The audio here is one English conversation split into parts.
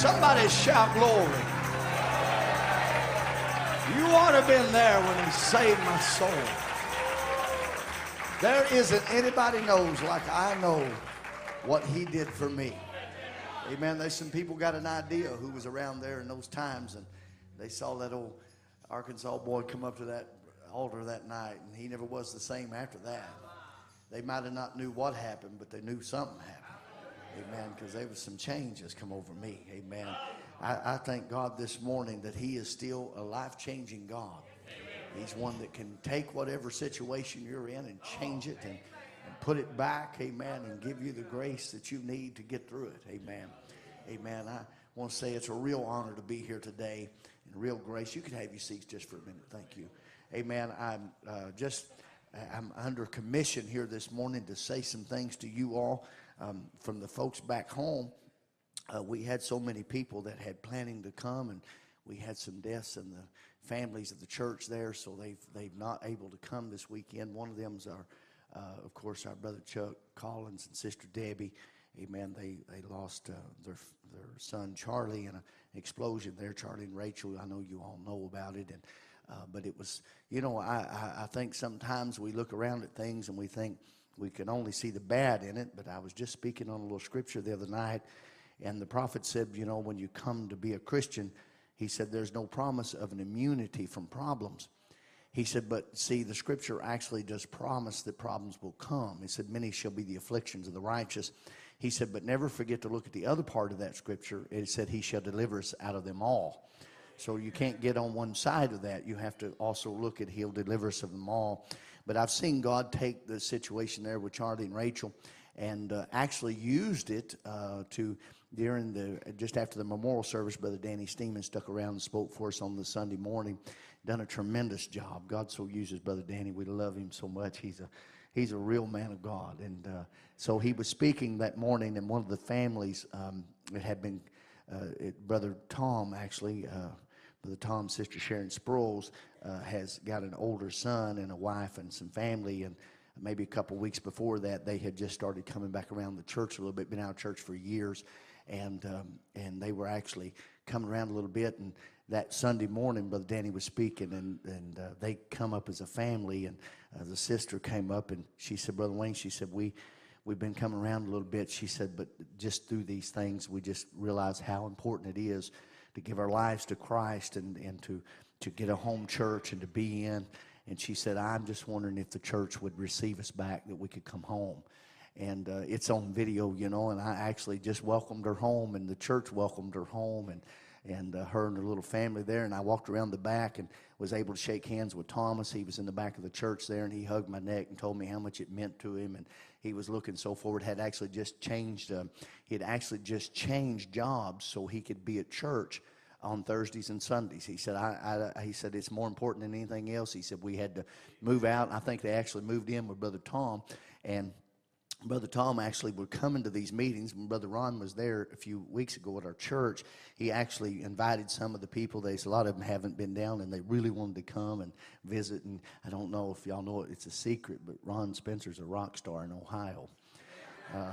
Somebody shout glory. You ought to have been there when he saved my soul. There isn't anybody knows like I know what he did for me. Amen. There's some people got an idea who was around there in those times, and they saw that old Arkansas boy come up to that altar that night, and he never was the same after that. They might have not knew what happened, but they knew something happened. Amen. Because there was some changes come over me. Amen. I, I thank God this morning that He is still a life changing God. He's one that can take whatever situation you're in and change it and, and put it back, amen, and give you the grace that you need to get through it, amen. Amen. I want to say it's a real honor to be here today and real grace. You can have your seats just for a minute. Thank you. Amen. I'm uh, just I'm under commission here this morning to say some things to you all um, from the folks back home. Uh, we had so many people that had planning to come, and we had some deaths in the families of the church there, so they've they've not able to come this weekend. One of them is our, uh, of course, our brother Chuck Collins and sister Debbie. Amen. They they lost uh, their their son Charlie in an explosion there. Charlie and Rachel. I know you all know about it, and uh, but it was you know I, I I think sometimes we look around at things and we think we can only see the bad in it. But I was just speaking on a little scripture the other night, and the prophet said, you know, when you come to be a Christian he said, There's no promise of an immunity from problems. He said, But see, the scripture actually does promise that problems will come. He said, Many shall be the afflictions of the righteous. He said, But never forget to look at the other part of that scripture. It said, He shall deliver us out of them all. So you can't get on one side of that. You have to also look at He'll deliver us of them all. But I've seen God take the situation there with Charlie and Rachel and uh, actually used it uh, to during the just after the memorial service, Brother Danny Steeman stuck around and spoke for us on the Sunday morning. Done a tremendous job. God so uses Brother Danny. We love him so much. He's a he's a real man of God. And uh, so he was speaking that morning, and one of the families um, it had been uh, it, Brother Tom actually. Uh, Brother Tom's sister Sharon Sproles uh, has got an older son and a wife and some family, and maybe a couple weeks before that, they had just started coming back around the church a little bit. Been out of church for years, and um, and they were actually coming around a little bit. And that Sunday morning, Brother Danny was speaking, and and uh, they come up as a family. And uh, the sister came up, and she said, "Brother Wayne," she said, "we." We've been coming around a little bit. She said, but just through these things, we just realize how important it is to give our lives to Christ and, and to, to get a home church and to be in. And she said, I'm just wondering if the church would receive us back, that we could come home and uh, it's on video, you know. And I actually just welcomed her home, and the church welcomed her home, and and uh, her and her little family there. And I walked around the back and was able to shake hands with Thomas. He was in the back of the church there, and he hugged my neck and told me how much it meant to him. And he was looking so forward. Had actually just changed. Uh, he had actually just changed jobs so he could be at church on Thursdays and Sundays. He said, I, I, he said, it's more important than anything else. He said, we had to move out. I think they actually moved in with Brother Tom. And Brother Tom actually would come into these meetings. When Brother Ron was there a few weeks ago at our church, he actually invited some of the people. They a lot of them haven't been down, and they really wanted to come and visit. And I don't know if y'all know it; it's a secret, but Ron Spencer's a rock star in Ohio. Uh,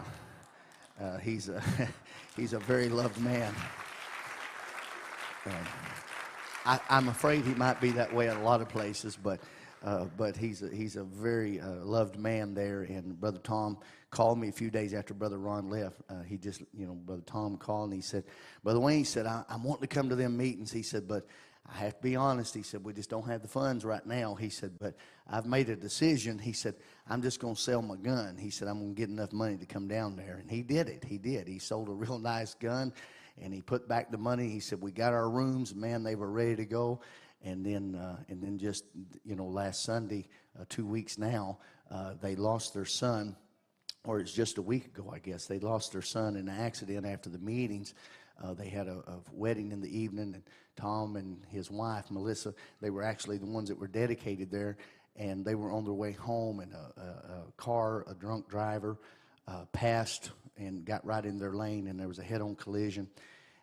uh, he's a he's a very loved man. I, I'm afraid he might be that way in a lot of places, but. Uh, but he's a, he's a very uh, loved man there. And Brother Tom called me a few days after Brother Ron left. Uh, he just, you know, Brother Tom called and he said, Brother Wayne, he said, I, am wanting to come to them meetings. He said, but I have to be honest. He said, we just don't have the funds right now. He said, but I've made a decision. He said, I'm just going to sell my gun. He said, I'm going to get enough money to come down there. And he did it. He did. He sold a real nice gun and he put back the money. He said, we got our rooms. Man, they were ready to go. And then, uh, and then just, you know, last Sunday, uh, two weeks now, uh, they lost their son or it's just a week ago, I guess. They lost their son in an accident after the meetings. Uh, they had a, a, wedding in the evening, and Tom and his wife, Melissa, they were actually the ones that were dedicated there, and they were on their way home, and a, a, a car, a drunk driver, uh, passed and got right in their lane, and there was a head on collision.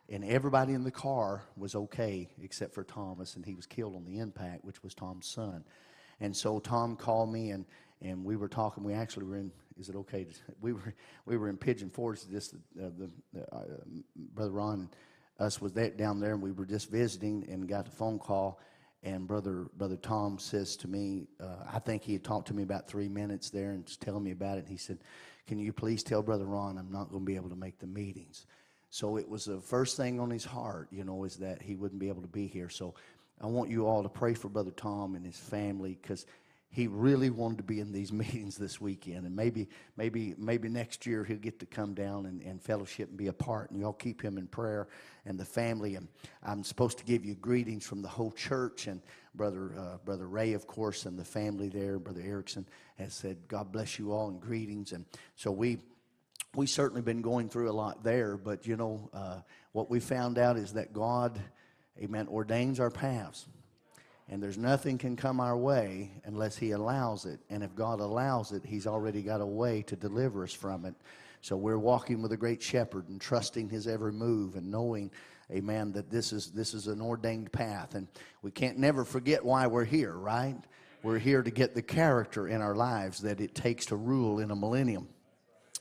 And everybody in the car was okay except for Thomas, and he was killed on the impact, which was Tom's son. And so Tom called me, and, and we were talking. We actually were in is it okay? To, we were we were in Pigeon Forge. This uh, the, uh, brother Ron us was that down there, and we were just visiting, and got a phone call, and brother brother Tom says to me, uh, I think he had talked to me about three minutes there, and was telling me about it. And he said, "Can you please tell brother Ron I'm not going to be able to make the meetings." So it was the first thing on his heart, you know, is that he wouldn't be able to be here. So I want you all to pray for brother Tom and his family because he really wanted to be in these meetings this weekend and maybe maybe maybe next year he'll get to come down and, and fellowship and be a part and y'all keep him in prayer and the family and i'm supposed to give you greetings from the whole church and brother uh, brother ray of course and the family there brother erickson has said god bless you all and greetings and so we we certainly been going through a lot there but you know uh, what we found out is that god amen ordains our paths and there's nothing can come our way unless He allows it. And if God allows it, He's already got a way to deliver us from it. So we're walking with a great shepherd and trusting His every move and knowing, Amen, that this is this is an ordained path. And we can't never forget why we're here, right? We're here to get the character in our lives that it takes to rule in a millennium.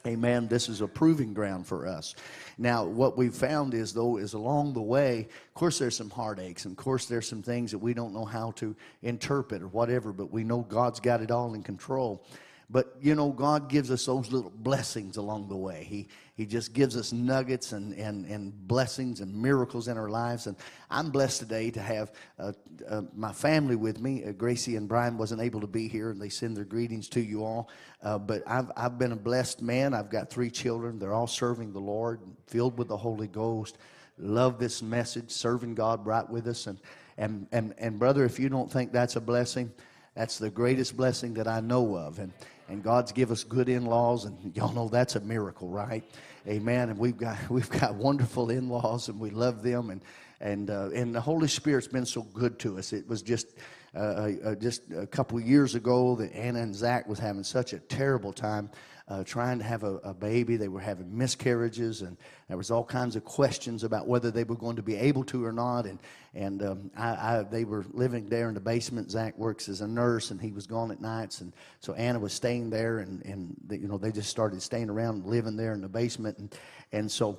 Amen. This is a proving ground for us. Now, what we've found is, though, is along the way, of course, there's some heartaches, and of course, there's some things that we don't know how to interpret or whatever, but we know God's got it all in control. But you know, God gives us those little blessings along the way. He, he just gives us nuggets and, and, and blessings and miracles in our lives. And I'm blessed today to have uh, uh, my family with me. Uh, Gracie and Brian wasn't able to be here, and they send their greetings to you all. Uh, but I've, I've been a blessed man. I've got three children. They're all serving the Lord, filled with the Holy Ghost. Love this message, serving God right with us. And, and, and, and brother, if you don't think that's a blessing, that's the greatest blessing that I know of. And and God's give us good in-laws, and y'all know that's a miracle, right? Amen. And we've got we've got wonderful in-laws, and we love them, and and uh, and the Holy Spirit's been so good to us. It was just. Uh, uh, just a couple years ago, that Anna and Zach was having such a terrible time uh, trying to have a, a, baby. They were having miscarriages, and there was all kinds of questions about whether they were going to be able to or not. And and um, I, I, they were living there in the basement. Zach works as a nurse, and he was gone at nights, and so Anna was staying there, and and the, you know they just started staying around, living there in the basement, and and so.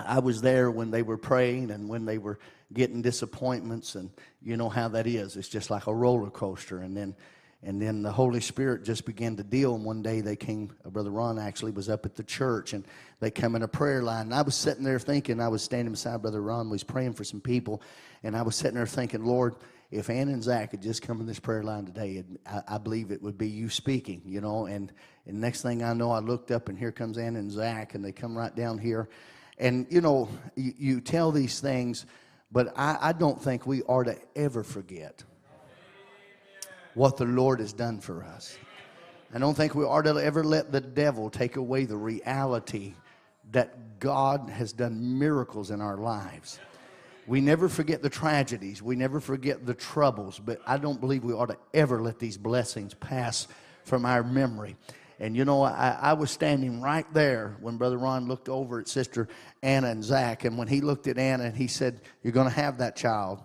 I was there when they were praying and when they were getting disappointments, and you know how that is. It's just like a roller coaster. And then and then the Holy Spirit just began to deal. And one day they came, uh, Brother Ron actually was up at the church, and they come in a prayer line. And I was sitting there thinking, I was standing beside Brother Ron, was praying for some people, and I was sitting there thinking, Lord, if Ann and Zach had just come in this prayer line today, it, I, I, believe it would be you speaking, you know. And, and next thing I know, I looked up, and here comes Ann and Zach, and they come right down here. And, you know, you, you tell these things, but I, I don't think we are to ever forget what the Lord has done for us. I don't think we ought to ever let the devil take away the reality that God has done miracles in our lives. We never forget the tragedies, we never forget the troubles, but I don't believe we ought to ever let these blessings pass from our memory. And you know, I, I, was standing right there when Brother Ron looked over at Sister Anna and Zach. And when he looked at Anna and he said, You're going to have that child.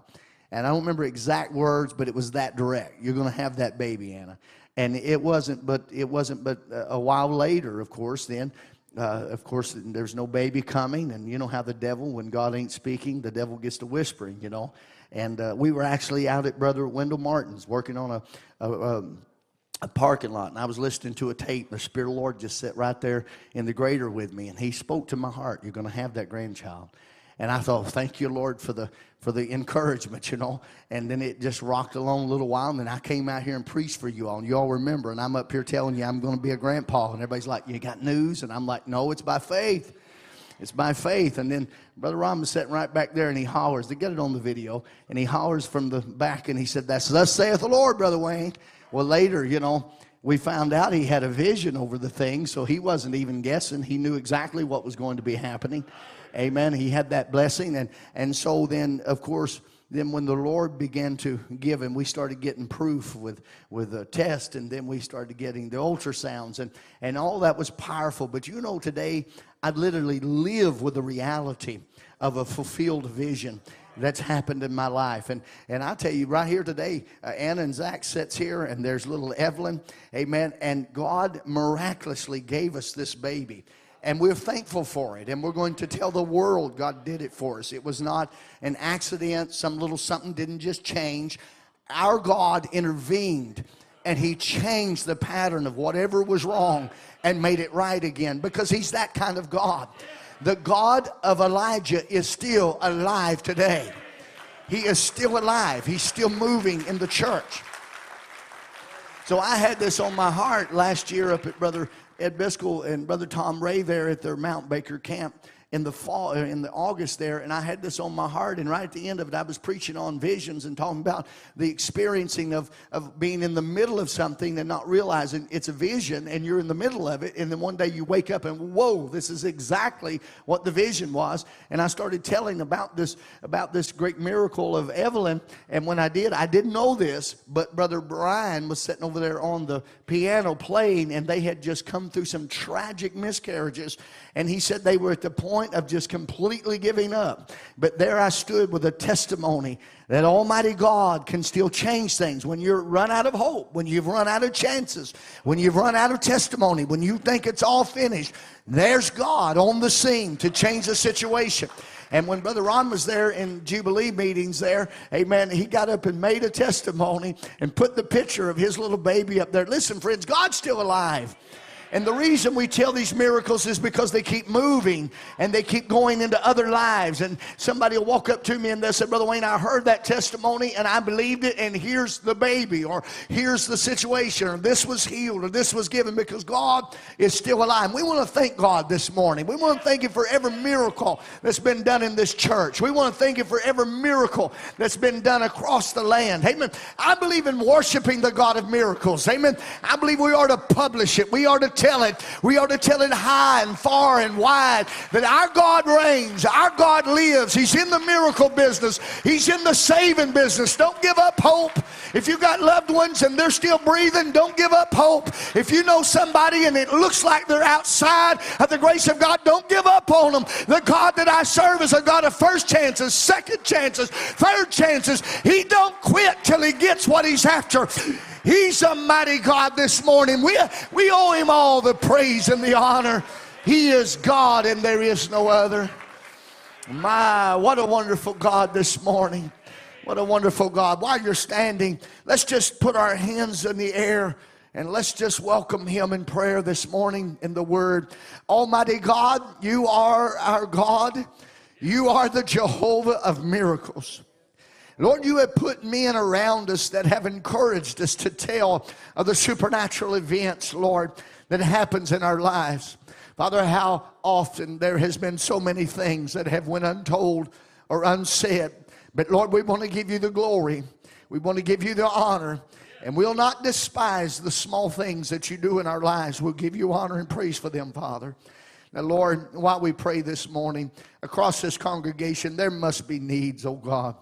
And I don't remember exact words, but it was that direct. You're going to have that baby, Anna. And it wasn't, but it wasn't, but a while later, of course, then, uh, of course, there's no baby coming. And you know how the devil, when God ain't speaking, the devil gets to whispering, you know. And uh, we were actually out at Brother Wendell Martin's working on a, a, a, um, a parking lot. And I was listening to a tape. The Spirit of the Lord just sat right there in the grader with me. And he spoke to my heart, You're going to have that grandchild. And I thought, thank you, Lord, for the for the encouragement, you know. And then it just rocked along a little while, and then I came out here and preached for you all. And you all remember, and I'm up here telling you I'm going to be a grandpa, and everybody's like, "You got news?" And I'm like, "No, it's by faith." It's by faith. And then Brother Ron was sitting right back there and he hollers. They get it on the video. And he hollers from the back and he said, That's thus saith the Lord, Brother Wayne. Well, later, you know, we found out he had a vision over the thing, so he wasn't even guessing. He knew exactly what was going to be happening. Amen. He had that blessing. And, and so then, of course, then when the Lord began to give him, we started getting proof with, with a test, and then we started getting the ultrasounds, and, and all that was powerful. But you know, today, I literally live with the reality of a fulfilled vision that's happened in my life. And, and I tell you, right here today, uh, Anna and Zach sits here, and there's little Evelyn, amen, and God miraculously gave us this baby. And we're thankful for it. And we're going to tell the world God did it for us. It was not an accident, some little something didn't just change. Our God intervened and He changed the pattern of whatever was wrong and made it right again because He's that kind of God. The God of Elijah is still alive today. He is still alive. He's still moving in the church. So I had this on my heart last year up at Brother Ed Biscoe and Brother Tom Ray there at their Mount Baker camp in the fall, uh, in the August there, and I had this on my heart. And right at the end of it, I was preaching on visions and talking about the experiencing of, of being in the middle of something and not realizing it's a vision and you're in the middle of it. And then one day you wake up and whoa, this is exactly what the vision was. And I started telling about this about this great miracle of Evelyn. And when I did, I didn't know this, but Brother Brian was sitting over there on the piano playing, and they had just come through some tragic miscarriages. And he said they were at the point point of just completely giving up. But there I stood with a testimony that Almighty God can still change things. When you're run out of hope, when you've run out of chances, when you've run out of testimony, when you think it's all finished, there's God on the scene to change the situation. And when Brother Ron was there in Jubilee meetings there, amen, he got up and made a testimony and put the picture of his little baby up there. Listen, friends, God's still alive. And the reason we tell these miracles is because they keep moving and they keep going into other lives. And somebody will walk up to me and they'll say, Brother Wayne, I heard that testimony and I believed it, and here's the baby, or here's the situation, or this was healed, or this was given because God is still alive. We want to thank God this morning. We want to thank Him for every miracle that's been done in this church. We want to thank Him for every miracle that's been done across the land. Amen. I believe in worshiping the God of miracles. Amen. I believe we are to publish it. We are to tell it. We ought to tell it high and far and wide that our God reigns, our God lives. He's in the miracle business, He's in the saving business. Don't give up hope. If you've got loved ones and they're still breathing, don't give up hope. If you know somebody and it looks like they're outside of the grace of God, don't give up on them. The God that I serve is a God of first chances, second chances, third chances. He don't quit till he gets what he's after. He's a mighty God this morning. We, we owe him all the praise and the honor. He is God and there is no other. My, what a wonderful God this morning. What a wonderful God. While you're standing, let's just put our hands in the air and let's just welcome him in prayer this morning in the word. Almighty God, you are our God. You are the Jehovah of miracles. Lord, you have put men around us that have encouraged us to tell of the supernatural events, Lord, that happens in our lives. Father, how often there has been so many things that have went untold or unsaid. But Lord, we want to give you the glory. We want to give you the honor. And we'll not despise the small things that you do in our lives. We'll give you honor and praise for them, Father. Now, Lord, while we pray this morning, across this congregation, there must be needs, oh God.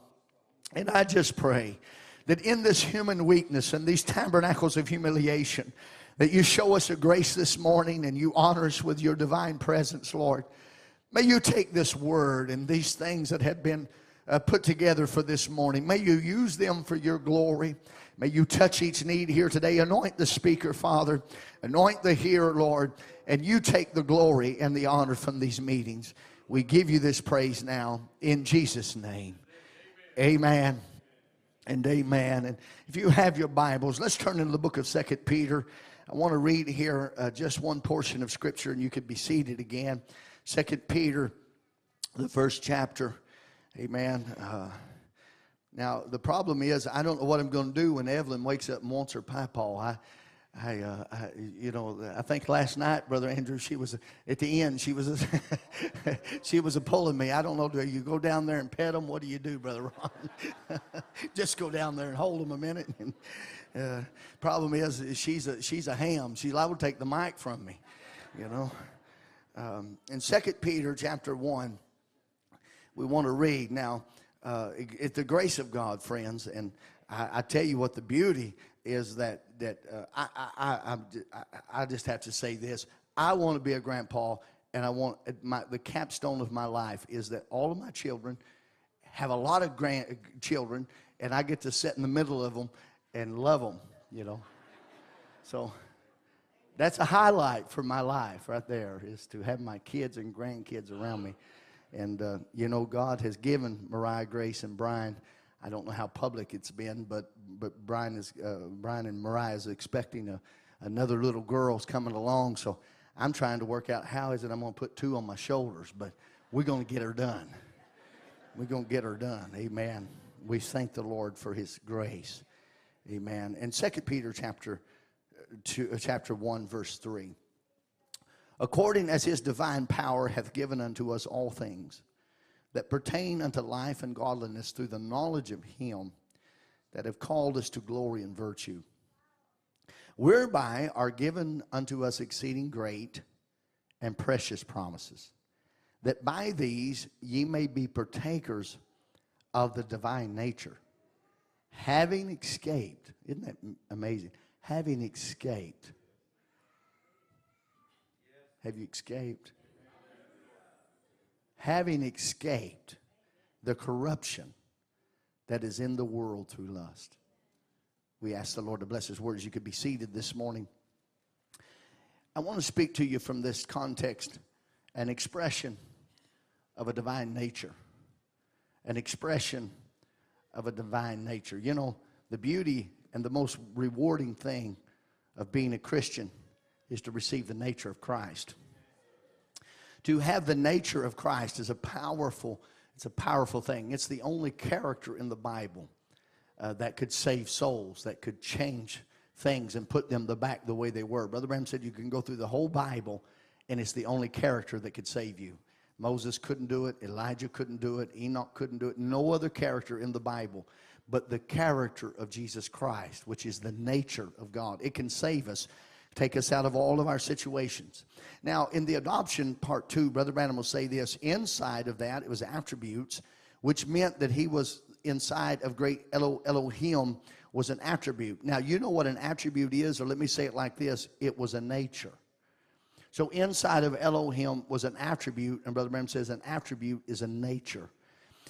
And I just pray that in this human weakness and these tabernacles of humiliation, that you show us a grace this morning and you honor us with your divine presence, Lord. May you take this word and these things that have been uh, put together for this morning. May you use them for your glory. May you touch each need here today. Anoint the speaker, Father. Anoint the hearer, Lord. And you take the glory and the honor from these meetings. We give you this praise now in Jesus' name. Amen and amen. And if you have your Bibles, let's turn into the book of Second Peter. I want to read here uh, just one portion of Scripture, and you could be seated again. Second Peter, the first chapter. Amen. Uh, now the problem is, I don't know what I'm going to do when Evelyn wakes up and wants her papaw. I, I, uh, I, you know, I think last night, Brother Andrew, she was at the end. She was, a, she was a pulling me. I don't know. Do you go down there and pet them? What do you do, Brother Ron? Just go down there and hold them a minute. And, uh, problem is, she's a she's a ham. She's liable to take the mic from me, you know. Um, in Second Peter chapter one, we want to read now. Uh, it's the grace of God, friends, and I, I tell you what the beauty is that that uh, I, I, I, I just have to say this. I want to be a grandpa, and I want my, the capstone of my life is that all of my children have a lot of grandchildren, and I get to sit in the middle of them and love them, you know. So That's a highlight for my life right there, is to have my kids and grandkids around me. And, uh, you know, God has given Mariah Grace and Brian. I don't know how public it's been, but, but Brian, is, uh, Brian and Mariah is expecting a, another little girl's coming along. So I'm trying to work out how is it I'm going to put two on my shoulders, but we're going to get her done. We're going to get her done. Amen. We thank the Lord for his grace. Amen. And Second Peter chapter, uh, two, uh, chapter 1, verse 3 according as his divine power hath given unto us all things that pertain unto life and godliness through the knowledge of him that have called us to glory and virtue, whereby are given unto us exceeding great and precious promises, that by these ye may be partakers of the divine nature, having escaped, isn't that amazing? Having escaped have you escaped? Having escaped the corruption that is in the world through lust. We ask the Lord to bless His words. You could be seated this morning. I want to speak to you from this context an expression of a divine nature. An expression of a divine nature. You know, the beauty and the most rewarding thing of being a Christian is to receive the nature of Christ. To have the nature of Christ is a powerful, it's a powerful thing. It's the only character in the Bible uh, that could save souls, that could change things and put them the back the way they were. Brother Branham said you can go through the whole Bible and it's the only character that could save you. Moses couldn't do it, Elijah couldn't do it, Enoch couldn't do it, no other character in the Bible but the character of Jesus Christ, which is the nature of God. It can save us take us out of all of our situations. Now, in the adoption part two, Brother Branham will say this inside of that, it was attributes, which meant that he was inside of great Elo- Elohim was an attribute. Now, you know what an attribute is, or let me say it like this it was a nature. So, inside of Elohim was an attribute, and Brother Branham says an attribute is a nature.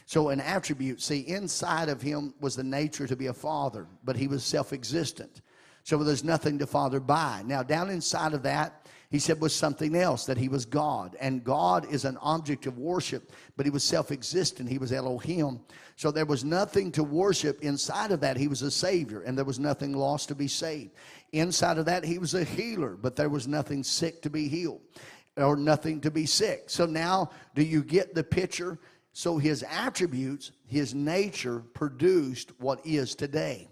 So, an attribute, see, inside of him was the nature to be a father, but he was self existent. So there's nothing to father by. Now, down inside of that, he said was something else that he was God. And God is an object of worship, but he was self existent. He was Elohim. So there was nothing to worship inside of that. He was a Savior, and there was nothing lost to be saved. Inside of that, he was a healer, but there was nothing sick to be healed or nothing to be sick. So now, do you get the picture? So his attributes, his nature produced what is today.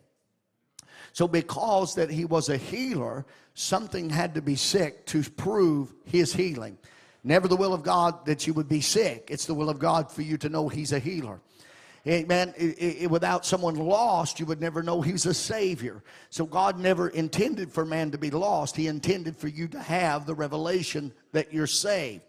So, because that he was a healer, something had to be sick to prove his healing. Never the will of God that you would be sick. It's the will of God for you to know he's a healer. Amen. It, it, without someone lost, you would never know he's a savior. So God never intended for man to be lost. He intended for you to have the revelation that you're saved.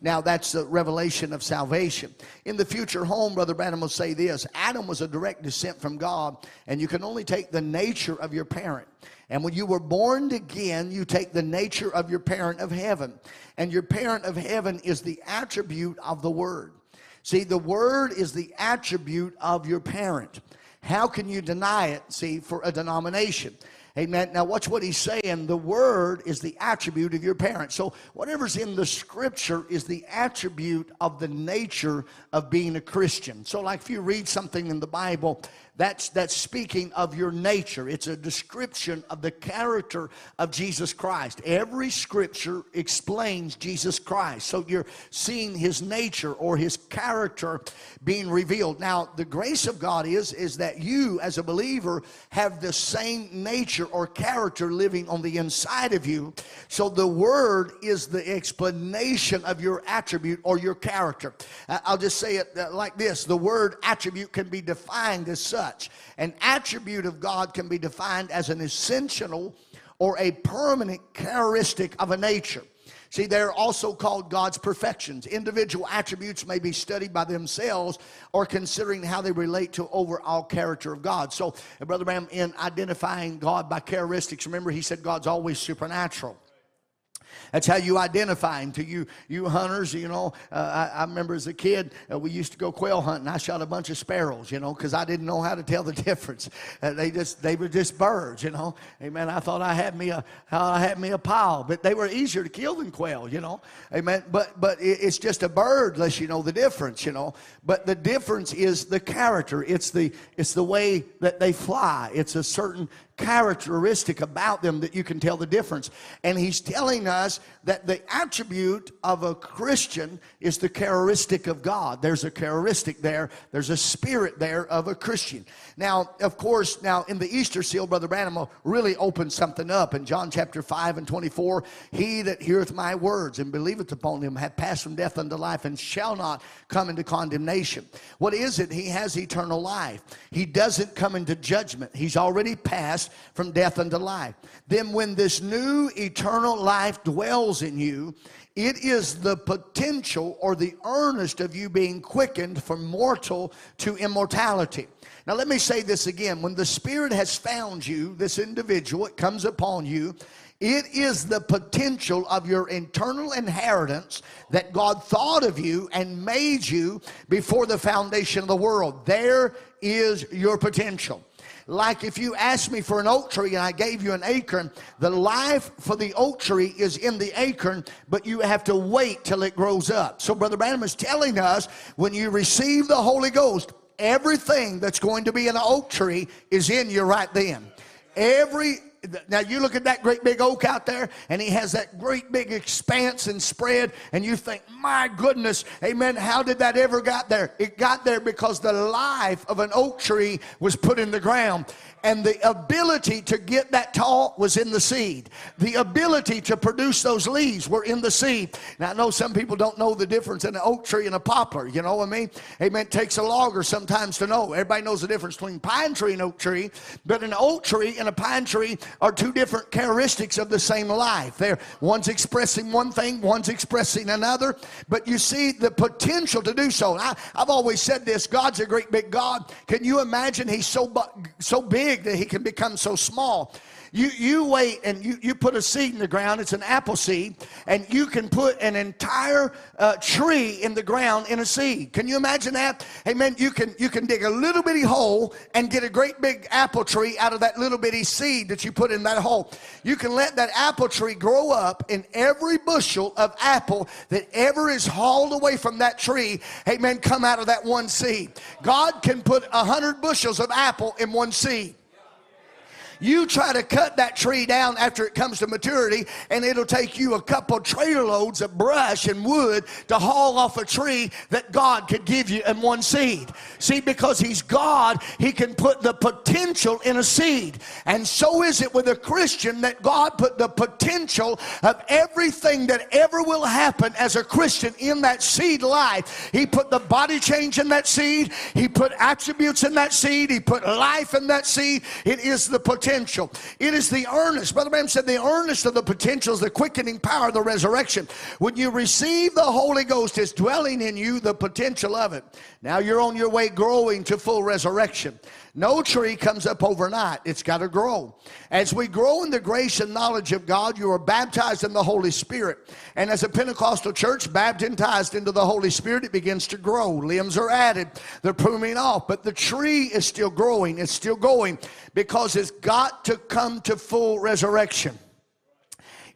Now, that's the revelation of salvation. In the future home, Brother Branham will say this Adam was a direct descent from God, and you can only take the nature of your parent. And when you were born again, you take the nature of your parent of heaven. And your parent of heaven is the attribute of the Word. See, the Word is the attribute of your parent. How can you deny it, see, for a denomination? Amen. Now, watch what he's saying. The word is the attribute of your parents. So, whatever's in the scripture is the attribute of the nature of being a Christian. So, like if you read something in the Bible that's, that's speaking of your nature. It's a description of the character of Jesus Christ. Every scripture explains Jesus Christ. So you're seeing his nature or his character being revealed. Now, the grace of God is, is that you, as a believer, have the same nature or character living on the inside of you. So the word is the explanation of your attribute or your character. I'll just say it uh, like this the word attribute can be defined as such such. An attribute of God can be defined as an essential or a permanent characteristic of a nature. See, they're also called God's perfections. Individual attributes may be studied by themselves or considering how they relate to overall character of God. So, Brother Branham, in identifying God by characteristics, remember he said God's always supernatural. That's how you identify him. To you, you hunters, you know. Uh, I, I, remember as a kid, uh, we used to go quail hunting. I shot a bunch of sparrows, you know, because I didn't know how to tell the difference. Uh, they just, they were just birds, you know. Amen. I thought I had me a, I had me a pile, but they were easier to kill than quail, you know. Amen. But, but it, it's just a bird, unless you know the difference, you know. But the difference is the character. It's the, it's the way that they fly. It's a certain characteristic about them that you can tell the difference. And he's telling us that the attribute of a Christian is the characteristic of God. There's a characteristic there, there's a spirit there of a Christian. Now, of course, now in the Easter seal, Brother Branham really opened something up. In John chapter 5 and 24, he that heareth my words and believeth upon him hath passed from death unto life and shall not come into condemnation. What is it? He has eternal life. He doesn't come into judgment. He's already passed from death unto life. Then when this new eternal life dwells in you, it is the potential or the earnest of you being quickened from mortal to immortality. Now, let me say this again. When the Spirit has found you, this individual, it comes upon you, it is the potential of your internal inheritance that God thought of you and made you before the foundation of the world. There is your potential. Like if you asked me for an oak tree and I gave you an acorn, the life for the oak tree is in the acorn, but you have to wait till it grows up. So, Brother Branham is telling us when you receive the Holy Ghost, everything that's going to be in an oak tree is in you right then. Every now you look at that great big oak out there, and he has that great big expanse and spread, and you think, my goodness, amen, how did that ever got there? It got there because the life of an oak tree was put in the ground and the ability to get that tall was in the seed. The ability to produce those leaves were in the seed. Now I know some people don't know the difference in an oak tree and a poplar. You know what I mean? Amen. It takes a logger sometimes to know. Everybody knows the difference between pine tree and oak tree, but an oak tree and a pine tree are two different characteristics of the same life. They're one's expressing one thing, one's expressing another. But you see the potential to do so. I, have always said this: God's a great big God. Can you imagine? He's so so big big that he can become so small. You, you wait and you, you put a seed in the ground, it's an apple seed, and you can put an entire uh, tree in the ground in a seed. Can you imagine that? Amen. You can, you can dig a little bitty hole and get a great big apple tree out of that little bitty seed that you put in that hole. You can let that apple tree grow up in every bushel of apple that ever is hauled away from that tree, amen, come out of that one seed. God can put a hundred bushels of apple in one seed. You try to cut that tree down after it comes to maturity, and it'll take you a couple trailer loads of brush and wood to haul off a tree that God could give you in one seed. See, because He's God, He can put the potential in a seed. And so is it with a Christian that God put the potential of everything that ever will happen as a Christian in that seed life. He put the body change in that seed, He put attributes in that seed, He put life in that seed. It is the potential potential. It is the earnest. Brother Branham said the earnest of the potential is the quickening power of the resurrection. When you receive the Holy Ghost, it's dwelling in you the potential of it. Now you're on your way growing to full resurrection. No tree comes up overnight. It's got to grow. As we grow in the grace and knowledge of God, you are baptized in the Holy Spirit. And as a Pentecostal church, baptized into the Holy Spirit, it begins to grow. Limbs are added, they're pruning off. But the tree is still growing, it's still going because it's got to come to full resurrection.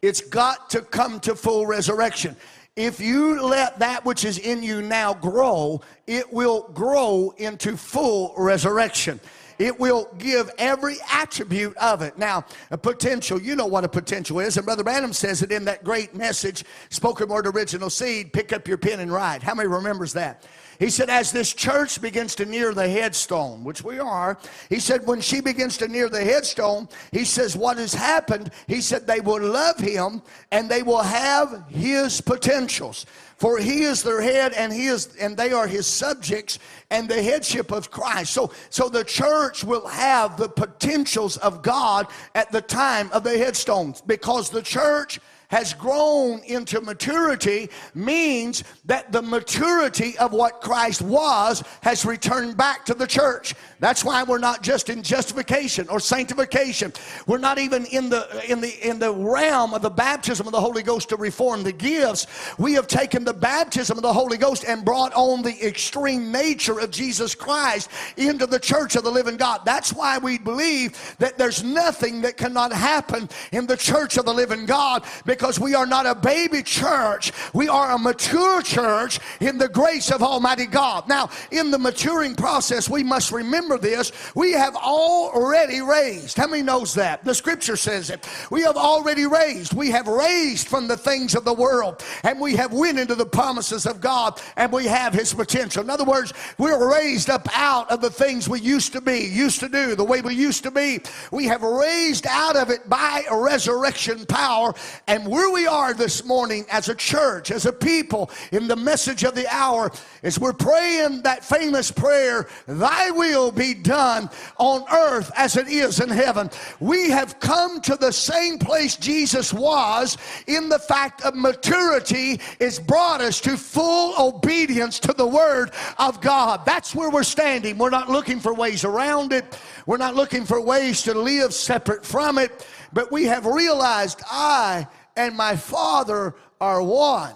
It's got to come to full resurrection. If you let that which is in you now grow, it will grow into full resurrection. It will give every attribute of it. Now, a potential, you know what a potential is. And Brother Branham says it in that great message, Spoken Word Original Seed. Pick up your pen and write. How many remembers that? He said, as this church begins to near the headstone, which we are, he said, when she begins to near the headstone, he says, what has happened? He said, they will love him and they will have his potentials. For he is their head and he is and they are his subjects and the headship of Christ. So so the church will have the potentials of God at the time of the headstones because the church has grown into maturity means that the maturity of what Christ was has returned back to the church. That's why we're not just in justification or sanctification. We're not even in the in the in the realm of the baptism of the Holy Ghost to reform the gifts. We have taken the baptism of the Holy Ghost and brought on the extreme nature of Jesus Christ into the church of the living God. That's why we believe that there's nothing that cannot happen in the church of the living God because we are not a baby church. We are a mature church in the grace of Almighty God. Now, in the maturing process, we must remember this. We have already raised. How many knows that? The scripture says it. We have already raised. We have raised from the things of the world and we have went into the promises of God and we have his potential. In other words, we're raised up out of the things we used to be, used to do, the way we used to be. We have raised out of it by a resurrection power. And where we are this morning as a church, as a people, in the message of the hour, is we're praying that famous prayer, Thy will be done on earth as it is in heaven. We have come to the same place Jesus was in the fact of maturity is brought us to full obedience to the word of God. That's where we're standing. We're not looking for ways around it. We're not looking for ways to live separate from it, but we have realized I and my Father are one.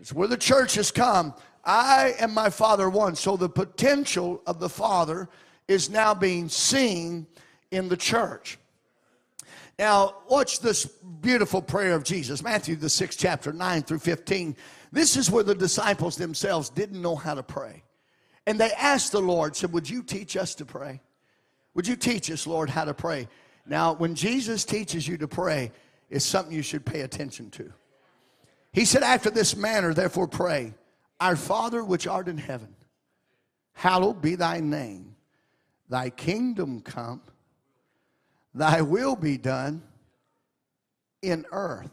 It's where the church has come. I and my Father one. So the potential of the Father is now being seen in the church. Now, watch this beautiful prayer of Jesus, Matthew, the sixth chapter, 9 through 15. This is where the disciples themselves didn't know how to pray. And they asked the Lord, said, Would you teach us to pray? Would you teach us, Lord, how to pray? Now, when Jesus teaches you to pray, it's something you should pay attention to. He said, After this manner, therefore, pray, Our Father which art in heaven, hallowed be thy name. Thy kingdom come, thy will be done in earth.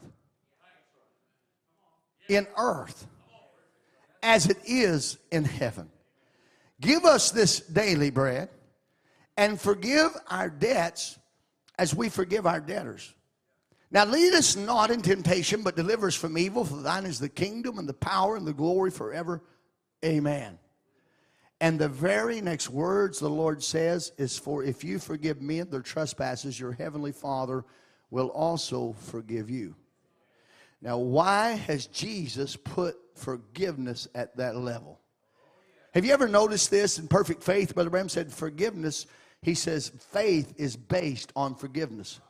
In earth, as it is in heaven. Give us this daily bread and forgive our debts as we forgive our debtors. Now lead us not in temptation, but deliver us from evil, for thine is the kingdom and the power and the glory forever. Amen. And the very next words the Lord says is, For if you forgive men their trespasses, your heavenly Father will also forgive you. Now, why has Jesus put forgiveness at that level? Have you ever noticed this in perfect faith? Brother Branham said, Forgiveness, he says, faith is based on forgiveness.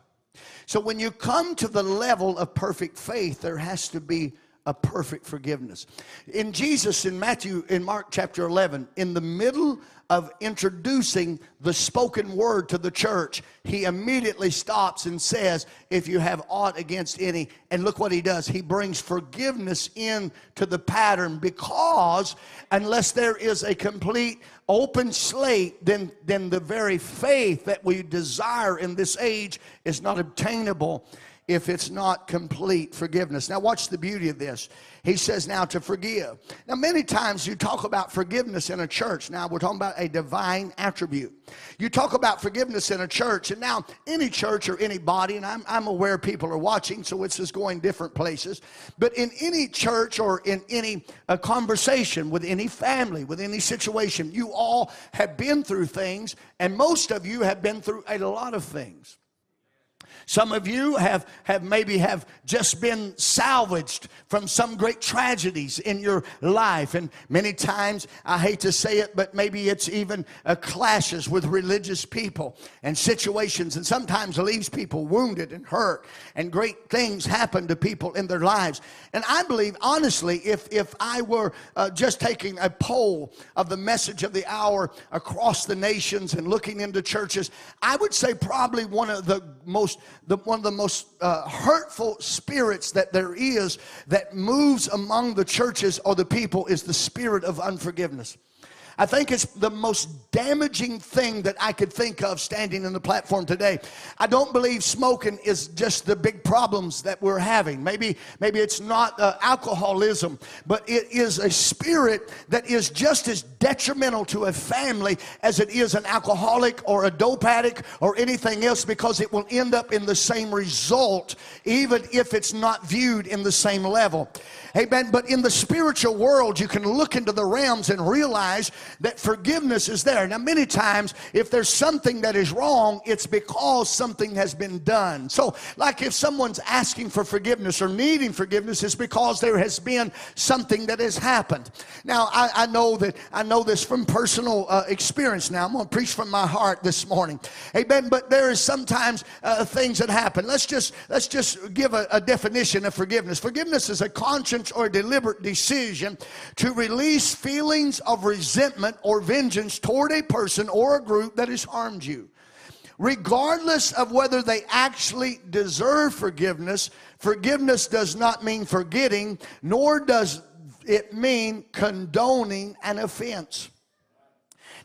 So when you come to the level of perfect faith, there has to be a perfect forgiveness. In Jesus, in Matthew, in Mark chapter 11, in the middle of introducing the spoken word to the church, he immediately stops and says, If you have aught against any, and look what he does. He brings forgiveness into the pattern because unless there is a complete open slate, then, then the very faith that we desire in this age is not obtainable if it's not complete forgiveness. Now, watch the beauty of this. He says now to forgive. Now, many times you talk about forgiveness in a church. Now, we're talking about a divine attribute. You talk about forgiveness in a church, and now any church or any body, and I'm, I'm aware people are watching, so it's just going different places. But in any church or in any uh, conversation with any family, with any situation, you all have been through things, and most of you have been through a lot of things. Some of you have, have maybe have just been salvaged from some great tragedies in your life. And many times, I hate to say it, but maybe it's even uh, clashes with religious people and situations, and sometimes leaves people wounded and hurt. And great things happen to people in their lives. And I believe, honestly, if, if I were uh, just taking a poll of the message of the hour across the nations and looking into churches, I would say probably one of the most the, one of the most uh, hurtful spirits that there is that moves among the churches or the people is the spirit of unforgiveness. I think it's the most damaging thing that I could think of standing in the platform today. I don't believe smoking is just the big problems that we're having. Maybe, maybe it's not uh, alcoholism, but it is a spirit that is just as detrimental to a family as it is an alcoholic or a dope addict or anything else because it will end up in the same result, even if it's not viewed in the same level. Amen. But in the spiritual world, you can look into the realms and realize that forgiveness is there. Now, many times, if there's something that is wrong, it's because something has been done. So, like if someone's asking for forgiveness or needing forgiveness, it's because there has been something that has happened. Now, I, I know that I know this from personal uh, experience. Now, I'm going to preach from my heart this morning. Amen. But there is sometimes uh, things that happen. Let's just let's just give a, a definition of forgiveness. Forgiveness is a conscious or deliberate decision to release feelings of resentment or vengeance toward a person or a group that has harmed you. Regardless of whether they actually deserve forgiveness, forgiveness does not mean forgetting, nor does it mean condoning an offense.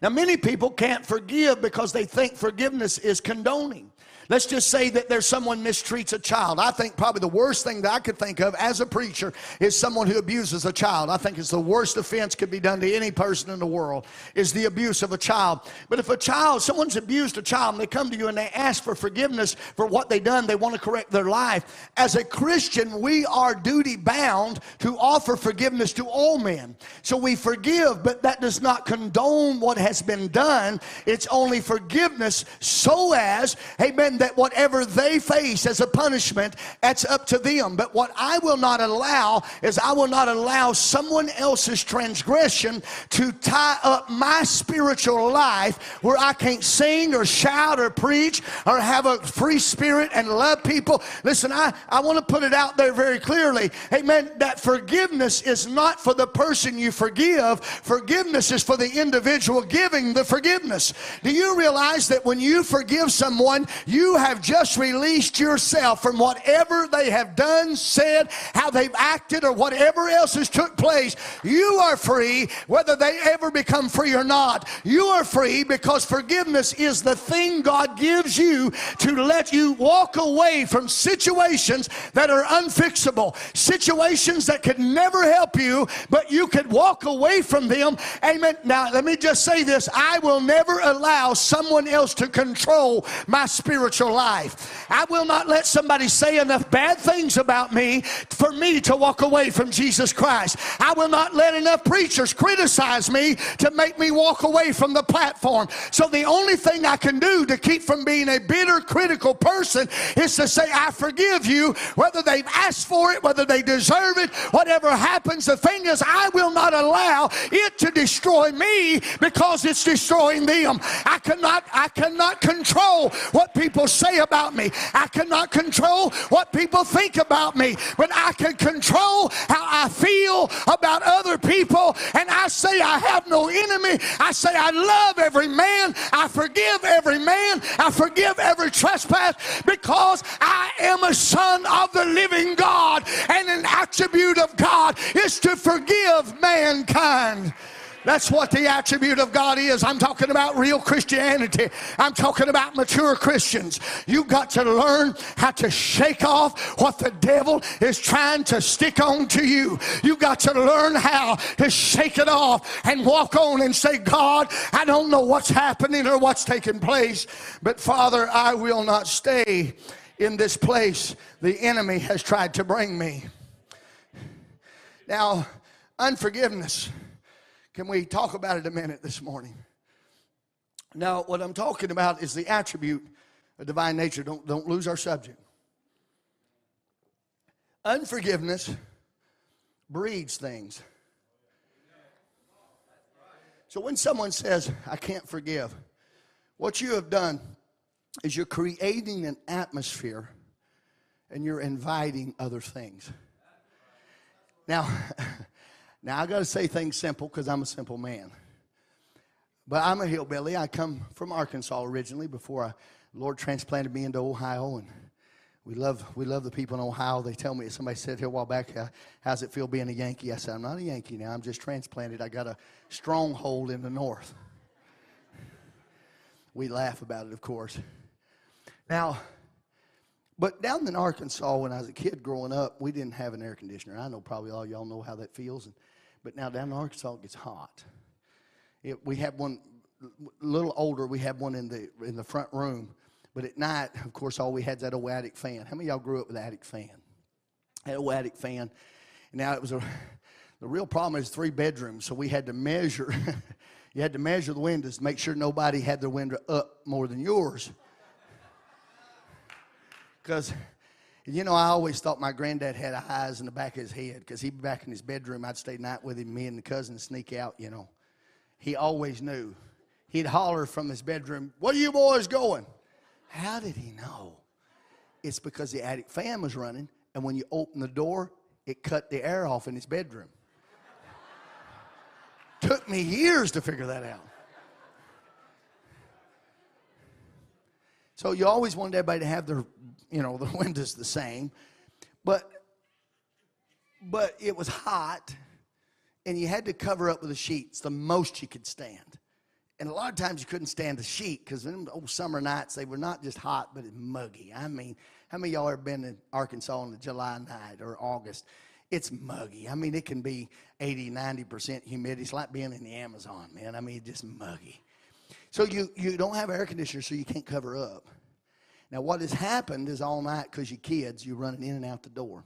Now, many people can't forgive because they think forgiveness is condoning. Let's just say that there's someone mistreats a child. I think probably the worst thing that I could think of as a preacher is someone who abuses a child. I think it's the worst offense could be done to any person in the world is the abuse of a child. But if a child, someone's abused a child and they come to you and they ask for forgiveness for what they done, they want to correct their life. As a Christian, we are duty bound to offer forgiveness to all men. So we forgive, but that does not condone what has been done. It's only forgiveness so as, amen, that whatever they face as a punishment, that's up to them. But what I will not allow is I will not allow someone else's transgression to tie up my spiritual life where I can't sing or shout or preach or have a free spirit and love people. Listen, I, I want to put it out there very clearly. Amen. That forgiveness is not for the person you forgive, forgiveness is for the individual giving the forgiveness. Do you realize that when you forgive someone, you you have just released yourself from whatever they have done, said, how they've acted, or whatever else has took place. You are free, whether they ever become free or not. You are free because forgiveness is the thing God gives you to let you walk away from situations that are unfixable, situations that could never help you, but you could walk away from them. Amen. Now, let me just say this I will never allow someone else to control my spiritual spiritual life. I will not let somebody say enough bad things about me for me to walk away from Jesus Christ. I will not let enough preachers criticize me to make me walk away from the platform. So the only thing I can do to keep from being a bitter, critical person is to say, I forgive you, whether they've asked for it, whether they deserve it, whatever happens. The thing is, I will not allow it to destroy me because it's destroying them. I cannot, I cannot control what people say about me. I cannot control what people think about me, but I can control how I feel about other people. And I say I have no enemy. I say I love every man. I forgive every man. I forgive every trespass because I am a son of the living God. And an attribute of God is to forgive mankind. That's what the attribute of God is. I'm talking about real Christianity. I'm talking about mature Christians. You've got to learn how to shake off what the devil is trying to stick on to you. You've got to learn how to shake it off and walk on and say, God, I don't know what's happening or what's taking place, but Father, I will not stay in this place the enemy has tried to bring me. Now, unforgiveness can we talk about it a minute this morning? Now, what I'm talking about is the attribute of divine nature. Don't, don't lose our subject. Unforgiveness breeds things. So when someone says, I can't forgive, what you have done is you're creating an atmosphere and you're inviting other things. Now, Now, I got to say things simple because I'm a simple man. But I'm a hillbilly. I come from Arkansas originally before I, Lord transplanted me into Ohio. And We love, we love the people in Ohio. They tell me, somebody said here a while back, how's it feel being a Yankee? I said, I'm not a Yankee now. I'm just transplanted. I got a stronghold in the north. We laugh about it, of course. Now, but down in Arkansas, when I was a kid growing up, we didn't have an air conditioner. I know probably all y'all know how that feels. And, but now down in Arkansas, it gets hot. It, we had one, a little older, we had one in the, in the front room but at night, of course, all we had is that old attic fan. How many y'all grew up with attic fan? That old attic fan. Now it was a, the real problem is three bedrooms, so we had to measure. you had to measure the windows make sure nobody had their window up more than yours. Because, you know, I always thought my granddad had eyes in the back of his head because he'd be back in his bedroom. I'd stay night with him, me and the cousins sneak out, you know. He always knew. He'd holler from his bedroom, Where you boys going? How did he know? It's because the attic fan was running, and when you open the door, it cut the air off in his bedroom. Took me years to figure that out. So you always wanted everybody to have their, you know, the wind is the same. But but it was hot and you had to cover up with the sheets the most you could stand. And a lot of times you couldn't stand the sheet because in old summer nights they were not just hot, but it's muggy. I mean, how many y'all ever been in Arkansas on a July night or August? It's muggy. I mean, it can be 80, 90% humidity. It's like being in the Amazon, man. I mean, just muggy. So you, you don't have air conditioner, so you can't cover up. Now, what has happened is all night, because you kids, you're running in and out the door.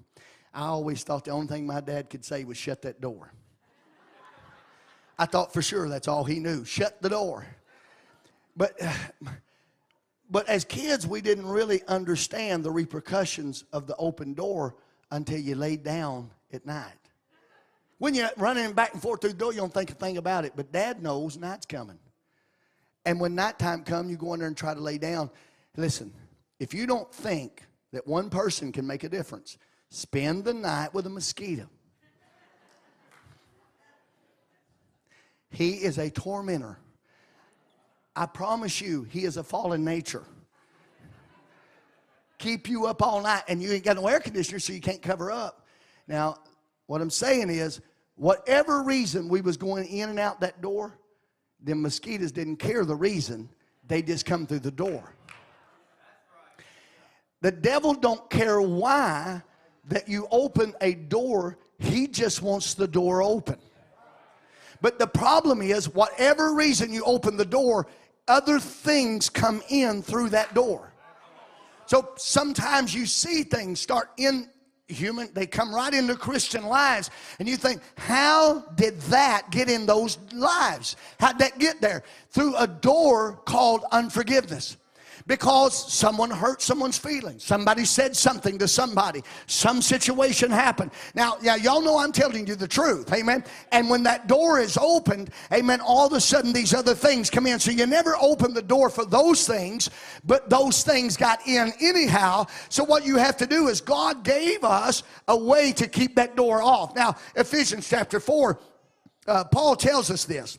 I always thought the only thing my dad could say was shut that door. I thought for sure that's all he knew. Shut the door. But, but as kids, we didn't really understand the repercussions of the open door until you laid down at night. When you're running back and forth through the door, you don't think a thing about it. But dad knows night's coming. And when nighttime comes, you go in there and try to lay down. Listen, if you don't think that one person can make a difference, spend the night with a mosquito. He is a tormentor. I promise you, he is a fallen nature. Keep you up all night, and you ain't got no air conditioner, so you can't cover up. Now, what I'm saying is, whatever reason we was going in and out that door, the mosquitoes didn't care the reason. They just come through the door. The devil don't care why that you open a door. He just wants the door open. But the problem is, whatever reason you open the door, other things come in through that door. So sometimes you see things start in human, they come right into Christian lives, and you think, how did that get in those lives? How'd that get there? Through a door called unforgiveness because someone hurt someone's feelings. Somebody said something to somebody. Some situation happened. Now, yeah, y'all know I'm telling you the truth. Amen. And when that door is opened, amen, all of a sudden these other things come in. So you never open the door for those things, but those things got in anyhow. So what you have to do is God gave us a way to keep that door off. Now, Ephesians chapter 4, uh, Paul tells us this.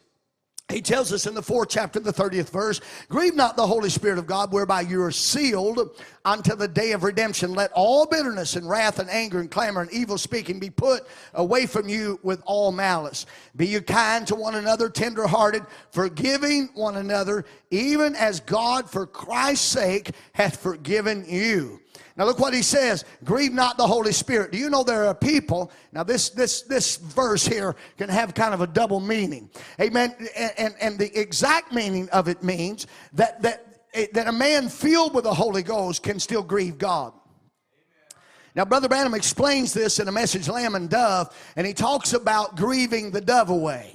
He tells us in the fourth chapter, the 30th verse, grieve not the Holy Spirit of God, whereby you are sealed unto the day of redemption. Let all bitterness and wrath and anger and clamor and evil speaking be put away from you with all malice. Be you kind to one another, tenderhearted, forgiving one another, even as God for Christ's sake hath forgiven you. Now look what he says, grieve not the Holy Spirit. Do you know there are people, now this this this verse here can have kind of a double meaning. Amen. And and, and the exact meaning of it means that that eh, that a man filled with the Holy Ghost can still grieve God. Now, Brother Branham explains this in a message, Lamb and Dove, and he talks about grieving the dove away.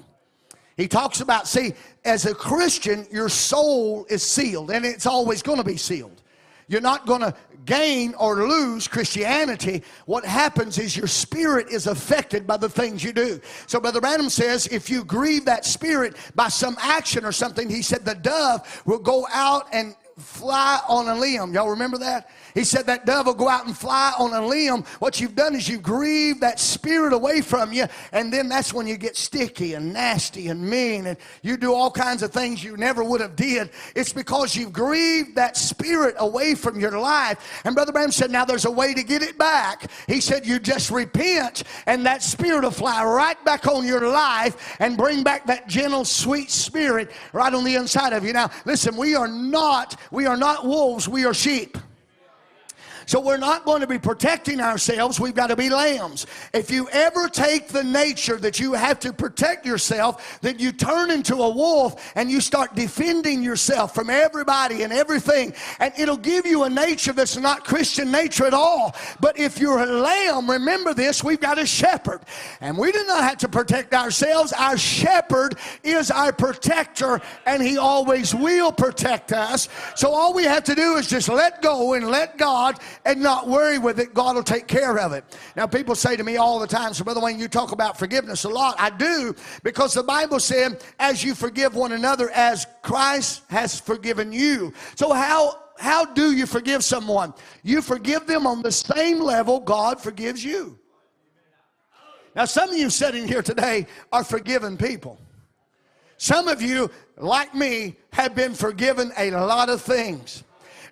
He talks about, see, as a Christian, your soul is sealed, and it's always going to be sealed. You're not going to gain or lose Christianity. What happens is your spirit is affected by the things you do. So, Brother Branham says if you grieve that spirit by some action or something, he said the dove will go out and fly on a limb. Y'all remember that? He said that dove will go out and fly on a limb. What you've done is you've grieved that spirit away from you, and then that's when you get sticky and nasty and mean, and you do all kinds of things you never would have did. It's because you've grieved that spirit away from your life. And Brother Branham said, now there's a way to get it back. He said, you just repent, and that spirit will fly right back on your life and bring back that gentle, sweet spirit right on the inside of you. Now, listen, we are not, we are not wolves, we are sheep. So we're not going to be protecting ourselves. We've got to be lambs. If you ever take the nature that you have to protect yourself, then you turn into a wolf and you start defending yourself from everybody and everything. And it'll give you a nature that's not Christian nature at all. But if you're a lamb, remember this, we've got a shepherd. And we do not have to protect ourselves. Our shepherd is our protector and he always will protect us. So all we have to do is just let go and let God and not worry with it. God will take care of it. Now, people say to me all the time, so Brother Wayne, you talk about forgiveness a lot. I do because the Bible said, as you forgive one another, as Christ has forgiven you. So, how how do you forgive someone? You forgive them on the same level God forgives you. Now, some of you sitting here today are forgiven people. Some of you, like me, have been forgiven a lot of things.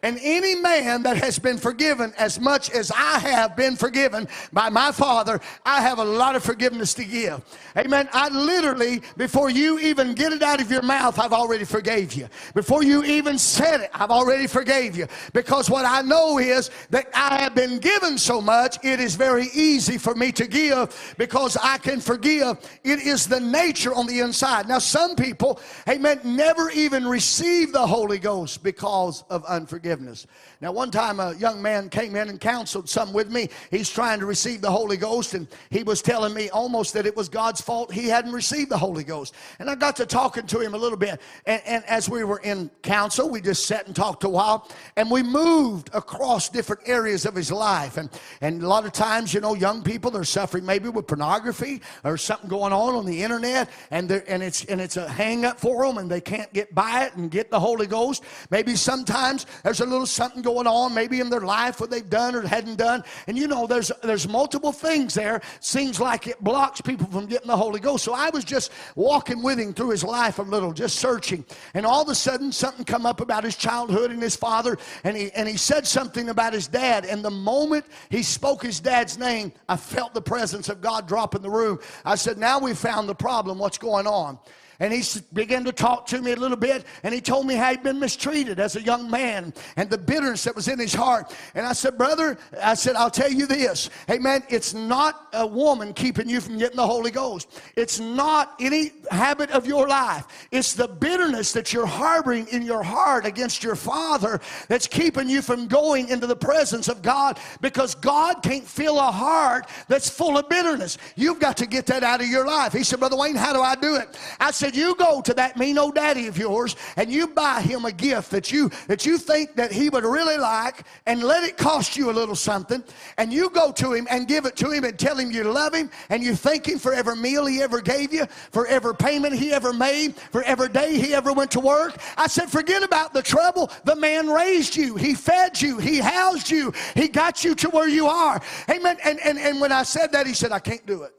And any man that has been forgiven as much as I have been forgiven by my Father, I have a lot of forgiveness to give. Amen. I literally, before you even get it out of your mouth, I've already forgave you. Before you even said it, I've already forgave you. Because what I know is that I have been given so much, it is very easy for me to give because I can forgive. It is the nature on the inside. Now, some people, amen, never even receive the Holy Ghost because of unforgiveness forgiveness. Now, one time a young man came in and counseled some with me. He's trying to receive the Holy Ghost, and he was telling me almost that it was God's fault he hadn't received the Holy Ghost. And I got to talking to him a little bit. And, and as we were in counsel, we just sat and talked a while, and we moved across different areas of his life. And, and a lot of times, you know, young people they're suffering maybe with pornography or something going on on the internet, and, and, it's, and it's a hang up for them, and they can't get by it and get the Holy Ghost. Maybe sometimes there's a little something going on, maybe in their life what they've done or hadn't done. And you know, there's there's multiple things there. Seems like it blocks people from getting the Holy Ghost. So I was just walking with him through his life a little, just searching. And all of a sudden something come up about his childhood and his father, and he and he said something about his dad. And the moment he spoke his dad's name, I felt the presence of God drop in the room. I said, Now we found the problem. What's going on? And he began to talk to me a little bit and he told me how he'd been mistreated as a young man and the bitterness that was in his heart. And i said brother i said i'll tell you this. Hey man it's not a woman keeping you from getting the holy ghost. It's not any habit of your life. It's the bitterness that you're harboring in your heart against your father that's keeping you from going into the presence of god because god can't fill a heart that's full of bitterness. You've got to get that out of your life. He said brother wayne how do i do it? I said said, You go to that mean old daddy of yours and you buy him a gift that you that you think that he would really like and let it cost you a little something. And you go to him and give it to him and tell him you love him and you thank him for every meal he ever gave you, for every payment he ever made, for every day he ever went to work. I said, forget about the trouble. The man raised you, he fed you, he housed you, he got you to where you are. Amen. And, and, and when I said that, he said, I can't do it.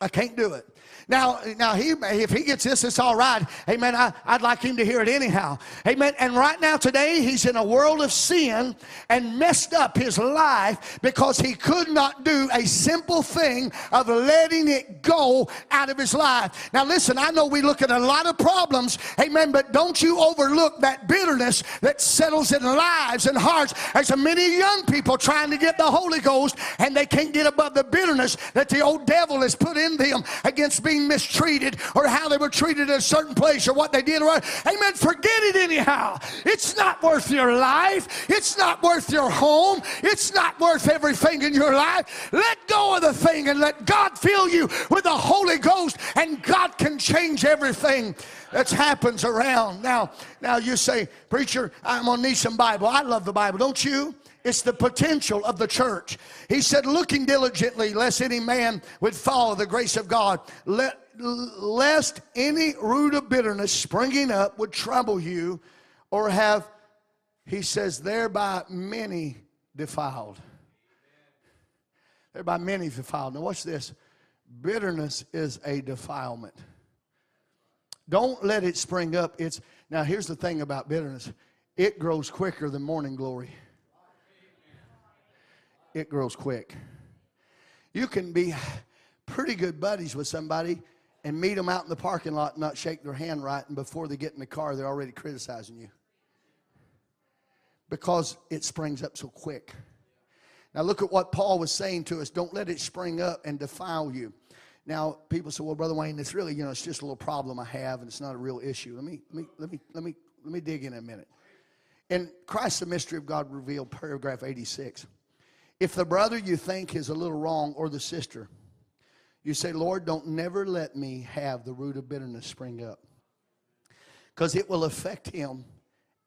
I can't do it. Now, now he if he gets this, it's all right. Amen. I, I'd like him to hear it anyhow. Amen. And right now, today, he's in a world of sin and messed up his life because he could not do a simple thing of letting it go out of his life. Now, listen, I know we look at a lot of problems, amen, but don't you overlook that bitterness that settles in lives and hearts. There's many young people trying to get the Holy Ghost and they can't get above the bitterness that the old devil has put in them against being being mistreated or how they were treated in a certain place or what they did. Amen. Forget it anyhow. It's not worth your life. It's not worth your home. It's not worth everything in your life. Let go of the thing and let God fill you with the Holy Ghost, and God can change everything that happens around. Now, now you say, preacher, I'm gonna need some Bible. I love the Bible, don't you? It's the potential of the church. He said, looking diligently, lest any man would follow the grace of God, let, lest any root of bitterness springing up would trouble you or have He says, thereby many defiled. Thereby many defiled. Now, watch this. Bitterness is a defilement. Don't let it spring up. It's now here's the thing about bitterness. It grows quicker than morning glory. It grows quick. You can be pretty good buddies with somebody and meet them out in the parking lot and not shake their hand right, and before they get in the car, they're already criticizing you. Because it springs up so quick. Now, look at what Paul was saying to us. Don't let it spring up and defile you. Now, people say, well, Brother Wayne, it's really, you know, it's just a little problem I have and it's not a real issue. Let me, let me, let me, let me, let me dig in a minute. In Christ, the Mystery of God Revealed, paragraph 86. If the brother you think is a little wrong or the sister, you say, Lord, don't never let me have the root of bitterness spring up. Because it will affect him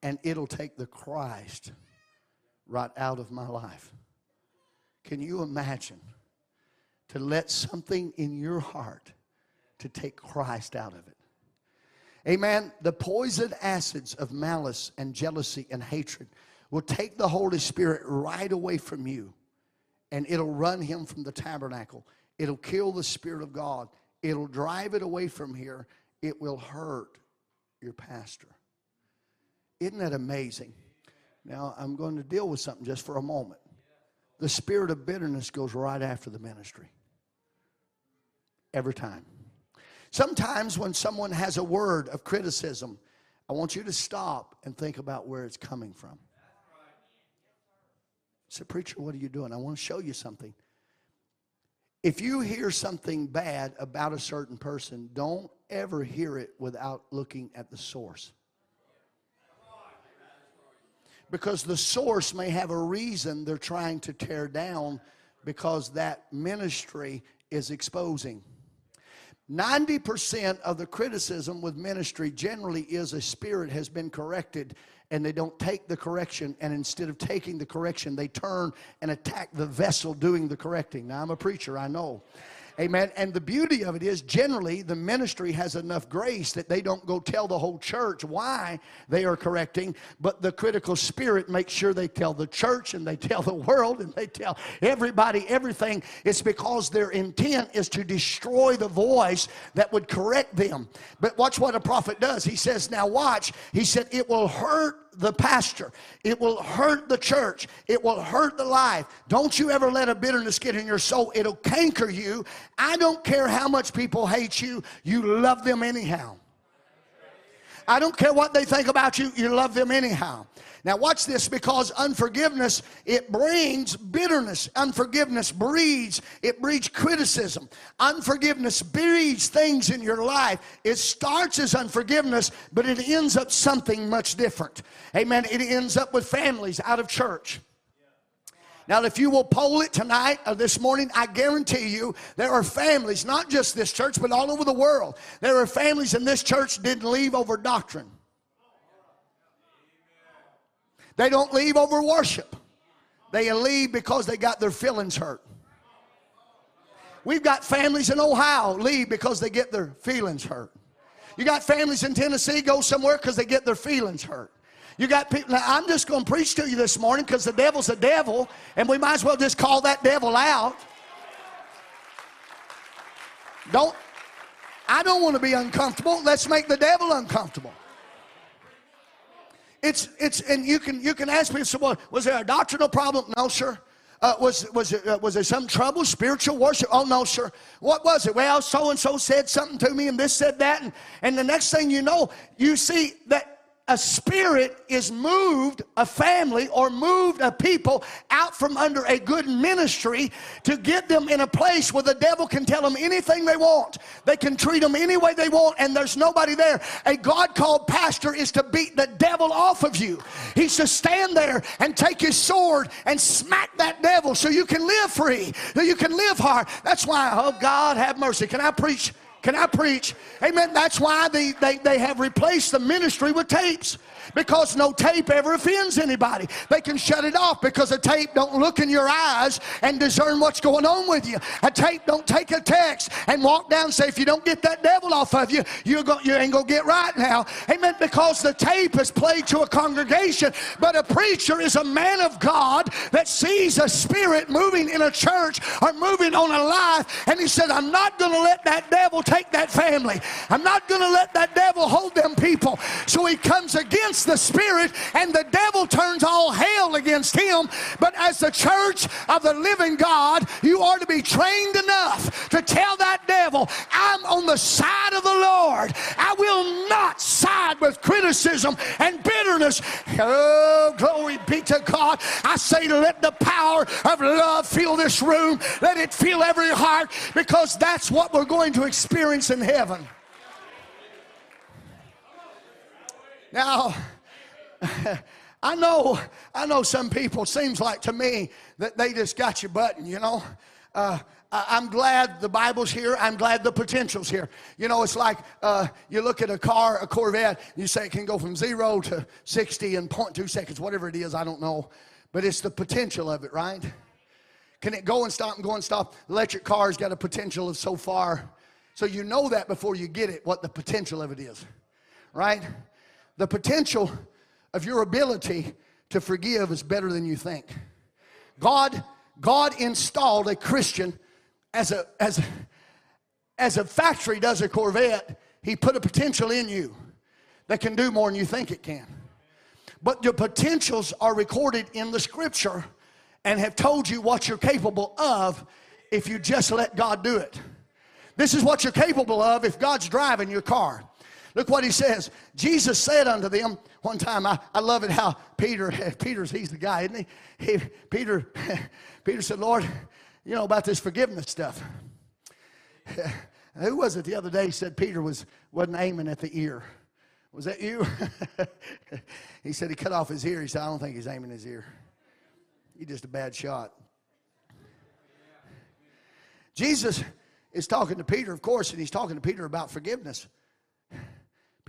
and it'll take the Christ right out of my life. Can you imagine to let something in your heart to take Christ out of it? Amen. The poison acids of malice and jealousy and hatred will take the Holy Spirit right away from you and it'll run him from the tabernacle. It'll kill the Spirit of God. It'll drive it away from here. It will hurt your pastor. Isn't that amazing? Now, I'm going to deal with something just for a moment. The spirit of bitterness goes right after the ministry. Every time. Sometimes when someone has a word of criticism, I want you to stop and think about where it's coming from. Say, Preacher, what are you doing? I want to show you something. If you hear something bad about a certain person, don't ever hear it without looking at the source. Because the source may have a reason they're trying to tear down because that ministry is exposing. 90% of the criticism with ministry generally is a spirit has been corrected and they don't take the correction and instead of taking the correction they turn and attack the vessel doing the correcting. Now i'm a preacher i know Amen. And the beauty of it is, generally, the ministry has enough grace that they don't go tell the whole church why they are correcting, but the critical spirit makes sure they tell the church and they tell the world and they tell everybody everything. It's because their intent is to destroy the voice that would correct them. But watch what a prophet does. He says, Now watch. He said, It will hurt the pastor. It will hurt the church. It will hurt the life. Don't you ever let a bitterness get in your soul. It'll canker you. I don't care how much people hate you, you love them anyhow. I don't care what they think about you, you love them anyhow. Now watch this because unforgiveness it brings bitterness. Unforgiveness breeds it breeds criticism. Unforgiveness breeds things in your life. It starts as unforgiveness, but it ends up something much different. Amen. It ends up with families out of church. Now, if you will poll it tonight or this morning, I guarantee you there are families, not just this church, but all over the world. There are families in this church didn't leave over doctrine. They don't leave over worship. They leave because they got their feelings hurt. We've got families in Ohio leave because they get their feelings hurt. You got families in Tennessee go somewhere because they get their feelings hurt. You got people. Now, I'm just going to preach to you this morning because the devil's a devil, and we might as well just call that devil out. Don't. I don't want to be uncomfortable. Let's make the devil uncomfortable. It's, it's, and you can, you can ask me, so well, was there a doctrinal problem? No, sir. Uh, was, was, it, uh, was there some trouble, spiritual worship? Oh, no, sir. What was it? Well, so and so said something to me, and this said that. And, and the next thing you know, you see that a spirit is moved a family or moved a people out from under a good ministry to get them in a place where the devil can tell them anything they want. They can treat them any way they want, and there's nobody there. A God called pastor is to beat the devil off of you. He's to stand there and take his sword and smack that devil so you can live free, so you can live hard. That's why, oh God, have mercy. Can I preach? Can I preach? Amen. That's why they, they, they have replaced the ministry with tapes. Because no tape ever offends anybody. They can shut it off because a tape don't look in your eyes and discern what's going on with you. A tape don't take a text and walk down and say, if you don't get that devil off of you, you're go, you ain't going to get right now. Amen. Because the tape is played to a congregation, but a preacher is a man of God that sees a spirit moving in a church or moving on a life, and he said, I'm not going to let that devil take that family. I'm not going to let that devil hold them people. So he comes against the spirit, and the devil turns all hell against him. But as the church of the living God, you are to be trained enough to tell that devil, I'm on the side of the Lord. I will not side with criticism and bitterness. Oh, glory be to God. I say, let the power of love fill this room. Let it fill every heart because that's what we're going to experience in heaven. Now, I know, I know some people, seems like to me that they just got your button, you know. Uh, I'm glad the Bible's here. I'm glad the potential's here. You know, it's like uh, you look at a car, a Corvette, you say it can go from zero to 60 in 0.2 seconds, whatever it is, I don't know. But it's the potential of it, right? Can it go and stop and go and stop? Electric cars got a potential of so far. So you know that before you get it, what the potential of it is, right? The potential of your ability to forgive is better than you think. God, God installed a Christian as a, as, as a factory does a Corvette, he put a potential in you that can do more than you think it can. But your potentials are recorded in the scripture and have told you what you're capable of if you just let God do it. This is what you're capable of if God's driving your car. Look what he says. Jesus said unto them one time, I, I love it how Peter, Peter's, he's the guy, isn't he? he Peter, Peter said, Lord, you know, about this forgiveness stuff. Who was it the other day said Peter was, wasn't aiming at the ear? Was that you? he said he cut off his ear. He said, I don't think he's aiming his ear. He's just a bad shot. Jesus is talking to Peter, of course, and he's talking to Peter about forgiveness.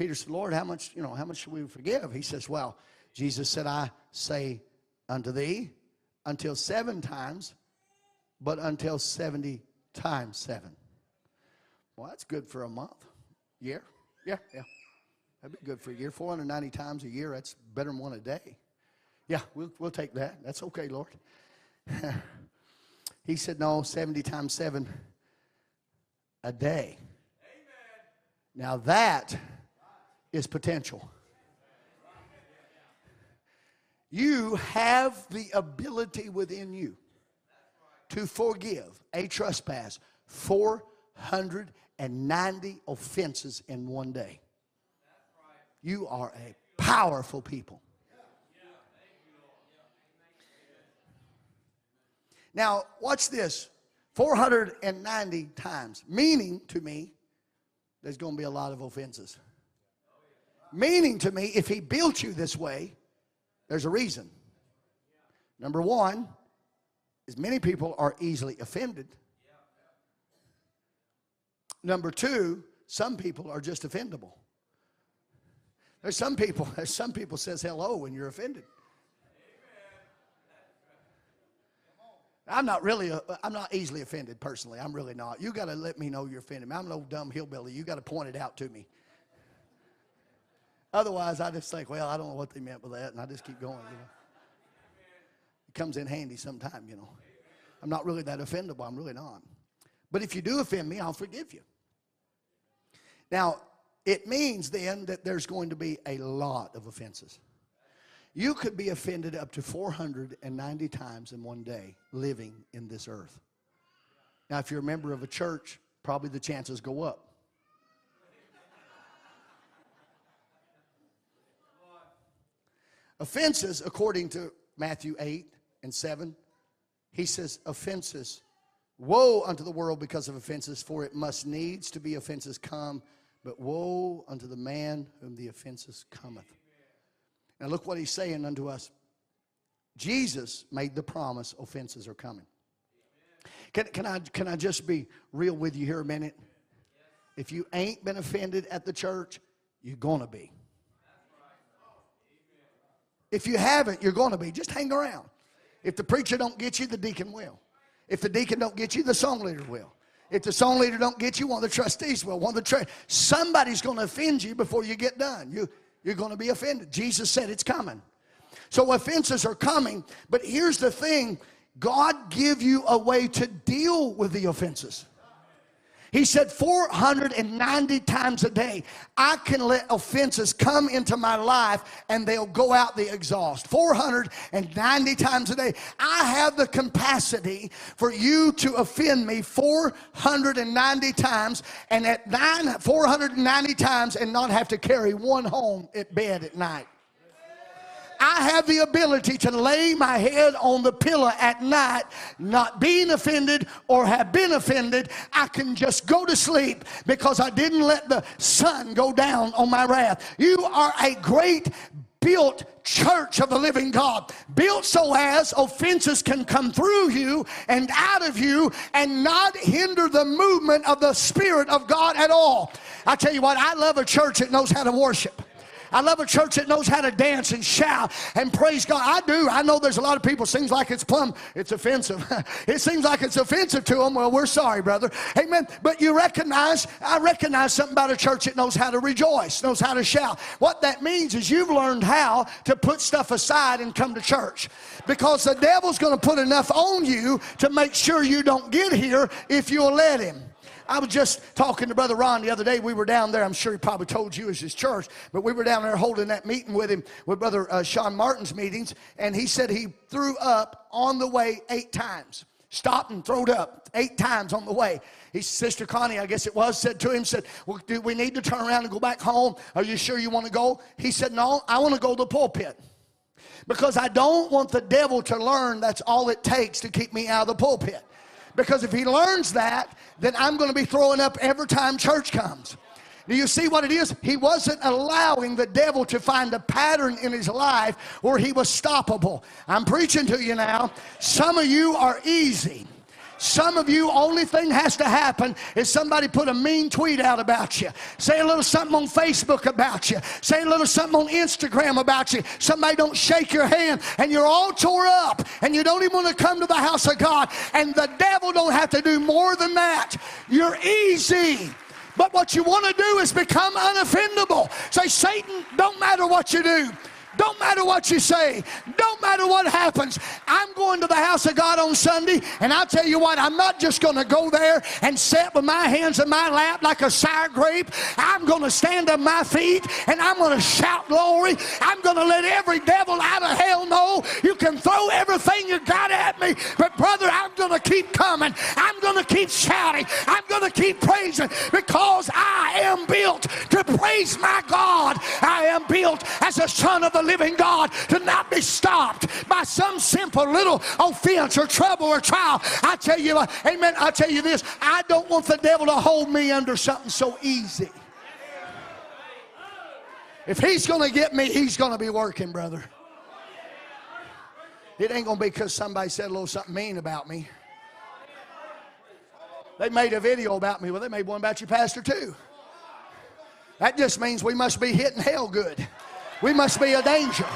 Peter said, Lord, how much, you know, how much should we forgive? He says, Well, Jesus said, I say unto thee, until seven times but until 70 times 7. Well, that's good for a month. Year? Yeah, yeah. That'd be good for a year. 490 times a year, that's better than one a day. Yeah, we'll, we'll take that. That's okay, Lord. he said, no, 70 times 7 a day. Amen. Now that is potential. You have the ability within you to forgive a trespass 490 offenses in one day. You are a powerful people. Now, watch this 490 times, meaning to me, there's going to be a lot of offenses. Meaning to me, if he built you this way, there's a reason. Number one, is many people are easily offended. Number two, some people are just offendable. There's some people, there's some people says hello when you're offended. I'm not really, a, I'm not easily offended personally. I'm really not. You got to let me know you're offended. I'm an old dumb hillbilly. You got to point it out to me. Otherwise, I just think, well, I don't know what they meant by that, and I just keep going. You know? It comes in handy sometime, you know. I'm not really that offendable. I'm really not. But if you do offend me, I'll forgive you. Now, it means then that there's going to be a lot of offenses. You could be offended up to 490 times in one day living in this earth. Now, if you're a member of a church, probably the chances go up. Offenses, according to Matthew 8 and 7, he says, offenses. Woe unto the world because of offenses, for it must needs to be offenses come, but woe unto the man whom the offenses cometh. Now look what he's saying unto us. Jesus made the promise offenses are coming. Can, can, I, can I just be real with you here a minute? If you ain't been offended at the church, you're going to be. If you haven't, you're going to be. Just hang around. If the preacher don't get you, the deacon will. If the deacon don't get you, the song leader will. If the song leader don't get you, one of the trustees will. One of the tra- somebody's going to offend you before you get done. You you're going to be offended. Jesus said it's coming. So offenses are coming, but here's the thing: God give you a way to deal with the offenses. He said 490 times a day, I can let offenses come into my life and they'll go out the exhaust. 490 times a day. I have the capacity for you to offend me 490 times and at nine, 490 times and not have to carry one home at bed at night. I have the ability to lay my head on the pillow at night, not being offended or have been offended. I can just go to sleep because I didn't let the sun go down on my wrath. You are a great built church of the living God, built so as offenses can come through you and out of you and not hinder the movement of the Spirit of God at all. I tell you what, I love a church that knows how to worship. I love a church that knows how to dance and shout and praise God. I do. I know there's a lot of people seems like it's plumb, it's offensive. it seems like it's offensive to them. Well, we're sorry, brother. Amen. But you recognize, I recognize something about a church that knows how to rejoice, knows how to shout. What that means is you've learned how to put stuff aside and come to church. Because the devil's going to put enough on you to make sure you don't get here if you'll let him. I was just talking to Brother Ron the other day. We were down there. I'm sure he probably told you as his church, but we were down there holding that meeting with him with Brother uh, Sean Martin's meetings, and he said he threw up on the way eight times. Stopped and throwed up eight times on the way. His sister Connie, I guess it was, said to him, said, well, do we need to turn around and go back home? Are you sure you want to go? He said, no, I want to go to the pulpit because I don't want the devil to learn that's all it takes to keep me out of the pulpit. Because if he learns that, then I'm going to be throwing up every time church comes. Do you see what it is? He wasn't allowing the devil to find a pattern in his life where he was stoppable. I'm preaching to you now. Some of you are easy. Some of you, only thing has to happen is somebody put a mean tweet out about you. Say a little something on Facebook about you. Say a little something on Instagram about you. Somebody don't shake your hand and you're all tore up and you don't even want to come to the house of God. And the devil don't have to do more than that. You're easy. But what you want to do is become unoffendable. Say, Satan, don't matter what you do. Don't matter what you say. Don't matter what happens. I'm going to the house of God on Sunday, and I'll tell you what, I'm not just going to go there and sit with my hands in my lap like a sour grape. I'm going to stand on my feet and I'm going to shout glory. I'm going to let every devil out of hell know you can throw everything you got at me, but brother, I'm going to keep coming. I'm going to keep shouting. I'm going to keep praising because I am built to praise my God. I am built as a son of the living God to not be stopped by some simple little offense or trouble or trial. I tell you, uh, amen, I tell you this, I don't want the devil to hold me under something so easy. If he's going to get me, he's going to be working, brother. It ain't going to be because somebody said a little something mean about me. They made a video about me. Well, they made one about you, Pastor, too. That just means we must be hitting hell good. We must be a danger.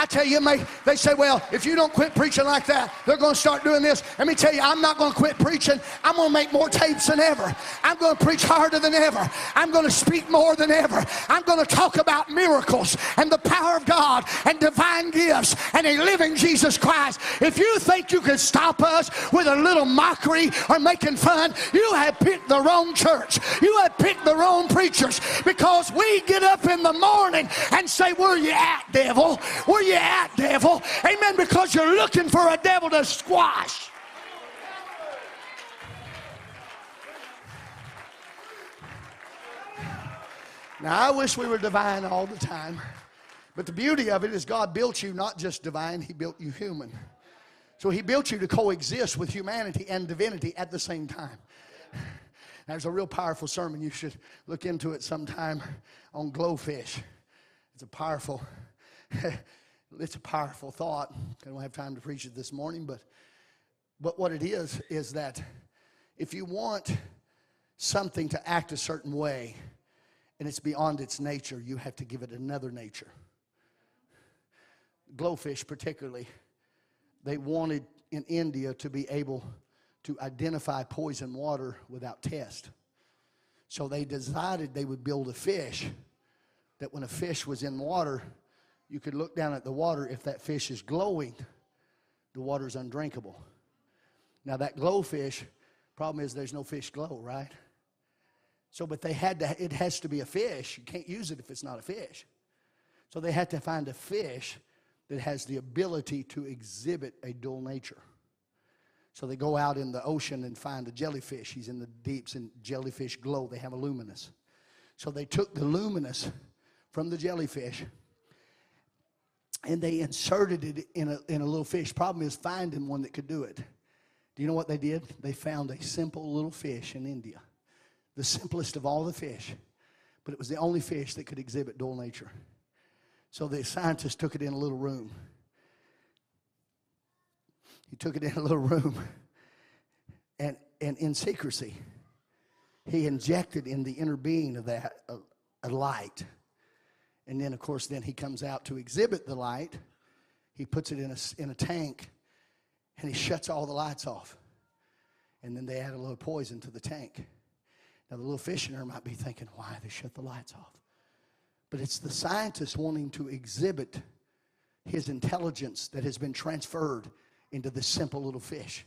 I tell you, they say, well, if you don't quit preaching like that, they're going to start doing this. Let me tell you, I'm not going to quit preaching. I'm going to make more tapes than ever. I'm going to preach harder than ever. I'm going to speak more than ever. I'm going to talk about miracles and the power of God and divine gifts and a living Jesus Christ. If you think you can stop us with a little mockery or making fun, you have picked the wrong church. You have picked the wrong preachers because we get up in the morning and say, Where you at, devil? Where you you at, devil? Amen. Because you're looking for a devil to squash. Now, I wish we were divine all the time. But the beauty of it is God built you not just divine, He built you human. So He built you to coexist with humanity and divinity at the same time. There's a real powerful sermon. You should look into it sometime on glowfish. It's a powerful it's a powerful thought. I don't have time to preach it this morning, but but what it is is that if you want something to act a certain way and it's beyond its nature, you have to give it another nature. glowfish particularly, they wanted in India to be able to identify poison water without test. So they decided they would build a fish that when a fish was in water, you could look down at the water. If that fish is glowing, the water is undrinkable. Now, that glowfish, problem is there's no fish glow, right? So, but they had to, it has to be a fish. You can't use it if it's not a fish. So they had to find a fish that has the ability to exhibit a dual nature. So they go out in the ocean and find a jellyfish. He's in the deeps, and jellyfish glow. They have a luminous. So they took the luminous from the jellyfish and they inserted it in a, in a little fish. Problem is finding one that could do it. Do you know what they did? They found a simple little fish in India, the simplest of all the fish, but it was the only fish that could exhibit dual nature. So the scientists took it in a little room he took it in a little room and, and in secrecy, he injected in the inner being of that a, a light. And then, of course, then he comes out to exhibit the light. He puts it in a, in a tank and he shuts all the lights off. And then they add a little poison to the tank. Now, the little fish in might be thinking, why they shut the lights off? But it's the scientist wanting to exhibit his intelligence that has been transferred into this simple little fish.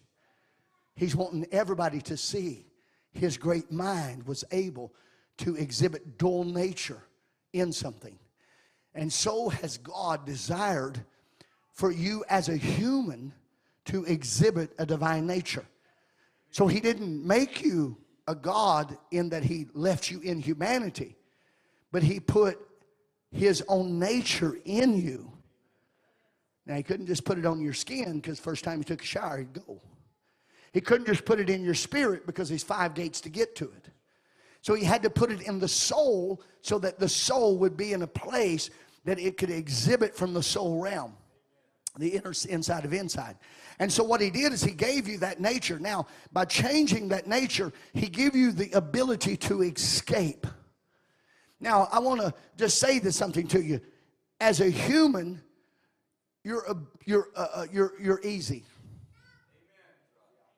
He's wanting everybody to see his great mind was able to exhibit dual nature in something. And so has God desired for you as a human to exhibit a divine nature. So he didn't make you a God in that he left you in humanity, but he put his own nature in you now, he couldn't just put it on your skin because first time you took a shower, he'd go. He couldn't just put it in your spirit because there's five gates to get to it. So he had to put it in the soul so that the soul would be in a place that it could exhibit from the soul realm, the inner inside of inside. And so what he did is he gave you that nature. Now, by changing that nature, he gave you the ability to escape. Now, I want to just say this something to you. As a human, you're, a, you're, uh, uh, you're, you're easy.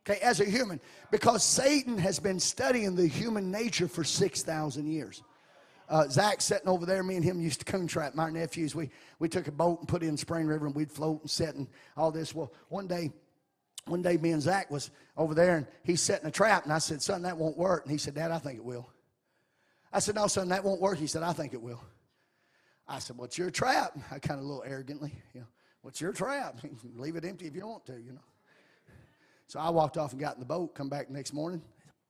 Okay, as a human. Because Satan has been studying the human nature for 6,000 years. Uh, Zach sitting over there, me and him used to coon trap. My nephews, we, we took a boat and put in Spring River and we'd float and set and all this. Well, one day, one day me and Zach was over there and he's setting a trap and I said, son, that won't work. And he said, Dad, I think it will. I said, no, son, that won't work. He said, I think it will. I said, what's your trap? I kind of a little arrogantly, you know. What's your trap? Leave it empty if you want to, you know. So I walked off and got in the boat, come back next morning,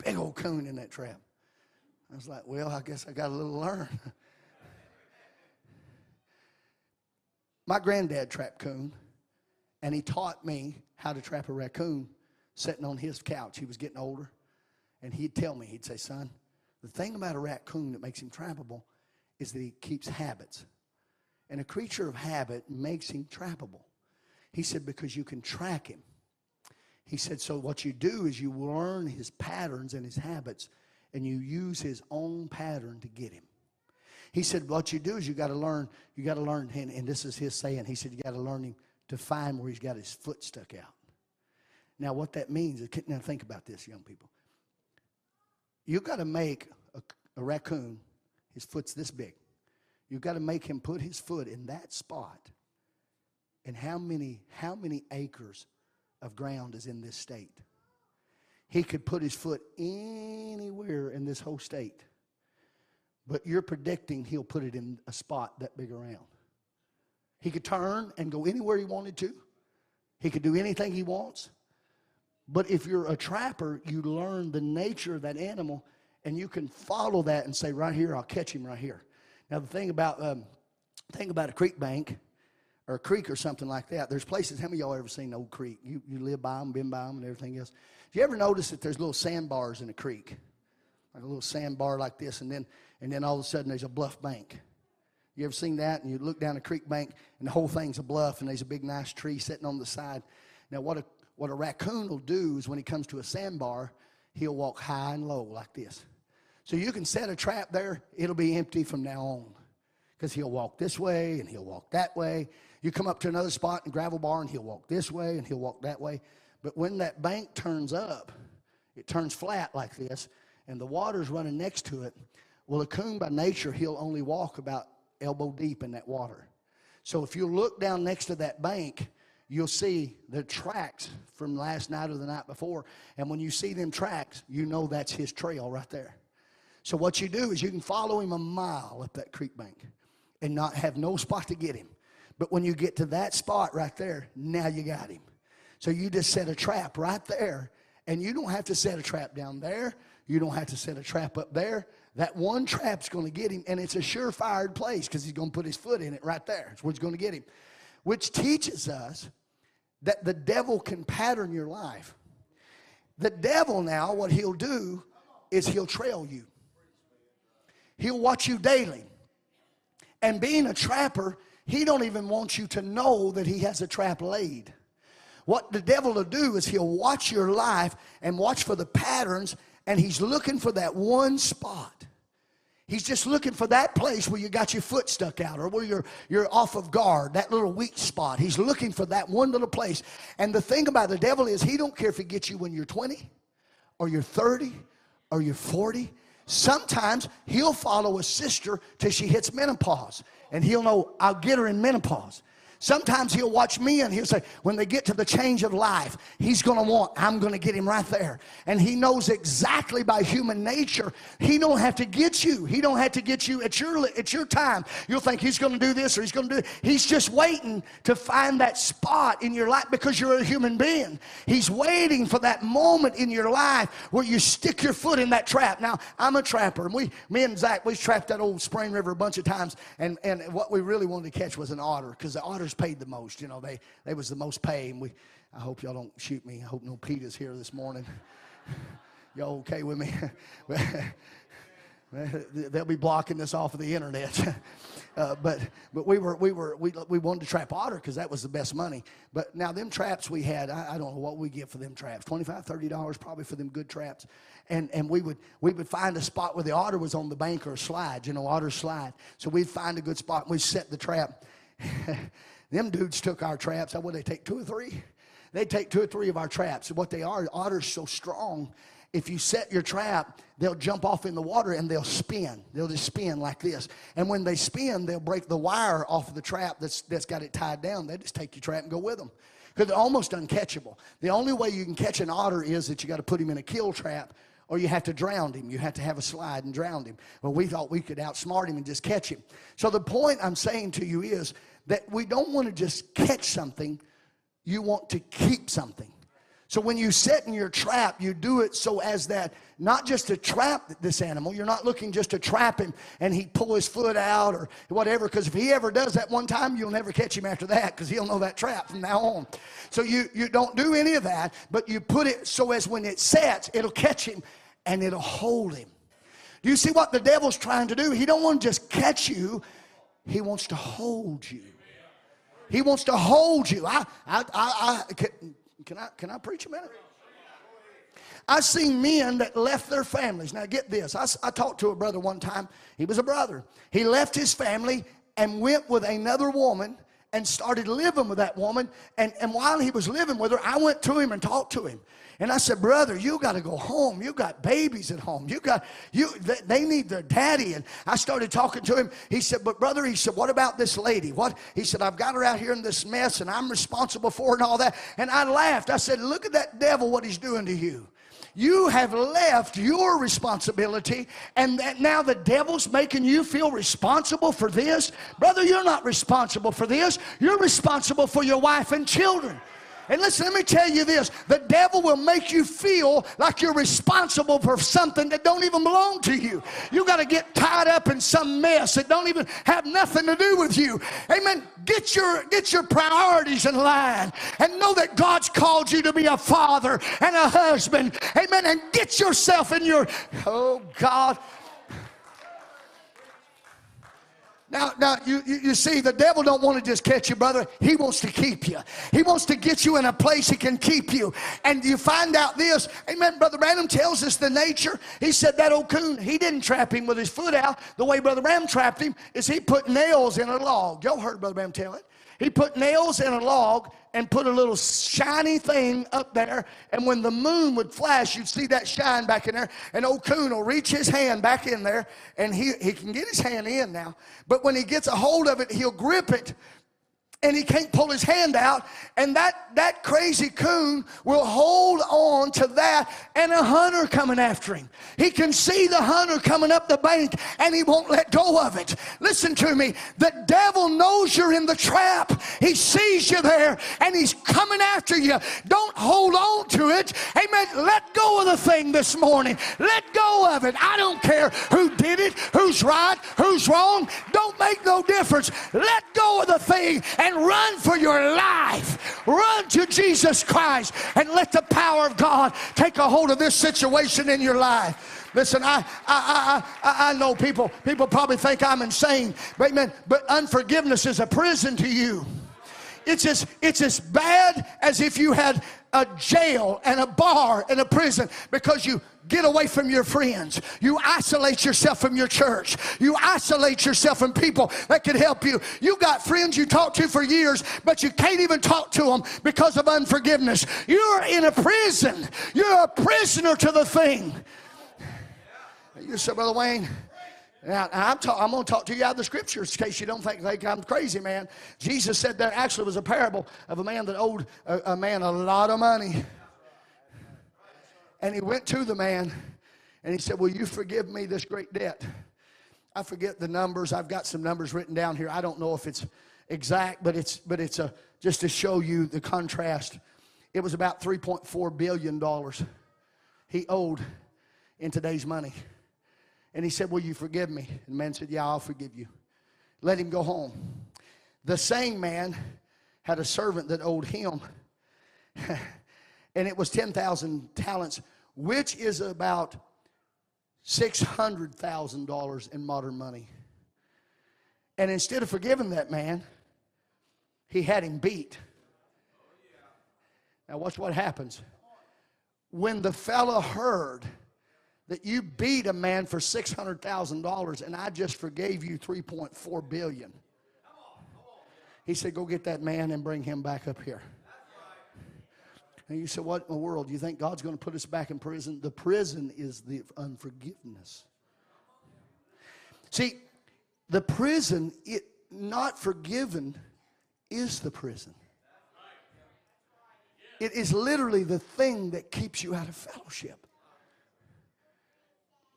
big old coon in that trap. I was like, well, I guess I got a little learn. My granddad trapped coon, and he taught me how to trap a raccoon sitting on his couch. He was getting older, and he'd tell me, he'd say, son, the thing about a raccoon that makes him trappable is that he keeps habits. And a creature of habit makes him trappable. He said, because you can track him. He said, so what you do is you learn his patterns and his habits, and you use his own pattern to get him. He said, what you do is you got to learn, you got to learn, and, and this is his saying, he said, you got to learn him to find where he's got his foot stuck out. Now, what that means is, now think about this, young people. You've got to make a, a raccoon, his foot's this big. You've got to make him put his foot in that spot. And how many, how many acres of ground is in this state? He could put his foot anywhere in this whole state. But you're predicting he'll put it in a spot that big around. He could turn and go anywhere he wanted to. He could do anything he wants. But if you're a trapper, you learn the nature of that animal and you can follow that and say, right here, I'll catch him right here. Now the thing about um, thing about a creek bank or a creek or something like that. There's places. How many of y'all ever seen an old creek? You you live by them, been by them, and everything else. Do you ever notice that there's little sandbars in a creek, like a little sandbar like this, and then and then all of a sudden there's a bluff bank. You ever seen that? And you look down a creek bank, and the whole thing's a bluff, and there's a big nice tree sitting on the side. Now what a what a raccoon will do is when he comes to a sandbar, he'll walk high and low like this. So you can set a trap there, it'll be empty from now on. Because he'll walk this way and he'll walk that way. You come up to another spot and gravel bar, and he'll walk this way and he'll walk that way. But when that bank turns up, it turns flat like this, and the water's running next to it. Well, a coon by nature, he'll only walk about elbow deep in that water. So if you look down next to that bank, you'll see the tracks from last night or the night before. And when you see them tracks, you know that's his trail right there. So what you do is you can follow him a mile up that creek bank and not have no spot to get him. But when you get to that spot right there, now you got him. So you just set a trap right there. And you don't have to set a trap down there. You don't have to set a trap up there. That one trap's going to get him, and it's a sure-fired place because he's going to put his foot in it right there. Where he's going to get him. Which teaches us that the devil can pattern your life. The devil now, what he'll do is he'll trail you. He'll watch you daily. And being a trapper, he don't even want you to know that he has a trap laid. What the devil will do is he'll watch your life and watch for the patterns, and he's looking for that one spot. He's just looking for that place where you got your foot stuck out or where you're, you're off of guard, that little weak spot. He's looking for that one little place. And the thing about the devil is he don't care if he gets you when you're 20 or you're 30 or you're 40. Sometimes he'll follow a sister till she hits menopause and he'll know I'll get her in menopause. Sometimes he'll watch me and he'll say, when they get to the change of life, he's going to want, I'm going to get him right there. And he knows exactly by human nature, he don't have to get you. He don't have to get you at your, at your time. You'll think he's going to do this or he's going to do it. He's just waiting to find that spot in your life because you're a human being. He's waiting for that moment in your life where you stick your foot in that trap. Now, I'm a trapper. And we, me and Zach, we trapped that old Spring River a bunch of times. And, and what we really wanted to catch was an otter because the paid the most. You know, they, they was the most paying. We, I hope y'all don't shoot me. I hope no Pete is here this morning. y'all okay with me? They'll be blocking this off of the internet. uh, but but we were we were we, we wanted to trap otter because that was the best money. But now them traps we had, I, I don't know what we get for them traps. 25 30 dollars probably for them good traps. And and we would we would find a spot where the otter was on the bank or slide, you know, otter slide. So we'd find a good spot and we'd set the trap. Them dudes took our traps. How would they take two or three? They take two or three of our traps. What they are, otters so strong. If you set your trap, they'll jump off in the water and they'll spin. They'll just spin like this. And when they spin, they'll break the wire off of the trap that's, that's got it tied down. They just take your trap and go with them. Because they're almost uncatchable. The only way you can catch an otter is that you got to put him in a kill trap or you have to drown him. You have to have a slide and drown him. Well, we thought we could outsmart him and just catch him. So the point I'm saying to you is that we don't want to just catch something, you want to keep something. So when you set in your trap, you do it so as that not just to trap this animal, you're not looking just to trap him and he pull his foot out or whatever, because if he ever does that one time, you'll never catch him after that because he'll know that trap from now on. So you, you don't do any of that, but you put it so as when it sets, it'll catch him and it'll hold him. Do you see what the devil's trying to do? He don't want to just catch you, he wants to hold you. He wants to hold you. I, I, I, I can, can I, can I preach a minute? I've seen men that left their families. Now, get this. I, I talked to a brother one time. He was a brother. He left his family and went with another woman and started living with that woman. And, and while he was living with her, I went to him and talked to him. And I said, brother, you got to go home. You got babies at home. You got you. They need their daddy. And I started talking to him. He said, but brother, he said, what about this lady? What? He said, I've got her out here in this mess, and I'm responsible for it and all that. And I laughed. I said, look at that devil, what he's doing to you. You have left your responsibility, and that now the devil's making you feel responsible for this. Brother, you're not responsible for this. You're responsible for your wife and children. And listen, let me tell you this the devil will make you feel like you're responsible for something that don't even belong to you. You got to get tied up in some mess that don't even have nothing to do with you. Amen. Get your get your priorities in line and know that God's called you to be a father and a husband. Amen. And get yourself in your oh God. Now, now you, you see, the devil don't want to just catch you, brother. He wants to keep you. He wants to get you in a place he can keep you. And you find out this, amen, Brother Branham tells us the nature. He said that old coon, he didn't trap him with his foot out. The way Brother Ram trapped him is he put nails in a log. Y'all heard Brother Branham tell it. He put nails in a log and put a little shiny thing up there. And when the moon would flash, you'd see that shine back in there. And old Coon will reach his hand back in there, and he, he can get his hand in now. But when he gets a hold of it, he'll grip it and he can't pull his hand out and that that crazy coon will hold on to that and a hunter coming after him. He can see the hunter coming up the bank and he won't let go of it. Listen to me. The devil knows you're in the trap. He sees you there and he's coming after you. Don't hold on to it. Amen. Let go of the thing this morning. Let go of it. I don't care who did it who's right who's wrong. Don't make no difference. Let go of the thing and run for your life. Run to Jesus Christ and let the power of God take a hold of this situation in your life. Listen, I, I, I, I know people, people probably think I'm insane, but man, but unforgiveness is a prison to you. It's as, it's as bad as if you had a jail and a bar and a prison because you get away from your friends. You isolate yourself from your church. You isolate yourself from people that can help you. You got friends you talk to for years, but you can't even talk to them because of unforgiveness. You're in a prison. You're a prisoner to the thing. You said, Brother Wayne, now, I'm, ta- I'm going to talk to you out of the scriptures in case you don't think, think I'm crazy, man. Jesus said that actually was a parable of a man that owed a, a man a lot of money. And he went to the man and he said, Will you forgive me this great debt? I forget the numbers. I've got some numbers written down here. I don't know if it's exact, but it's but it's a just to show you the contrast. It was about 3.4 billion dollars he owed in today's money. And he said, Will you forgive me? And the man said, Yeah, I'll forgive you. Let him go home. The same man had a servant that owed him, and it was 10,000 talents which is about $600,000 in modern money. And instead of forgiving that man, he had him beat. Now, watch what happens. When the fellow heard that you beat a man for $600,000 and I just forgave you 3.4 billion. He said, Go get that man and bring him back up here. And you say, What in the world? Do you think God's going to put us back in prison? The prison is the unforgiveness. See, the prison, it not forgiven, is the prison. It is literally the thing that keeps you out of fellowship.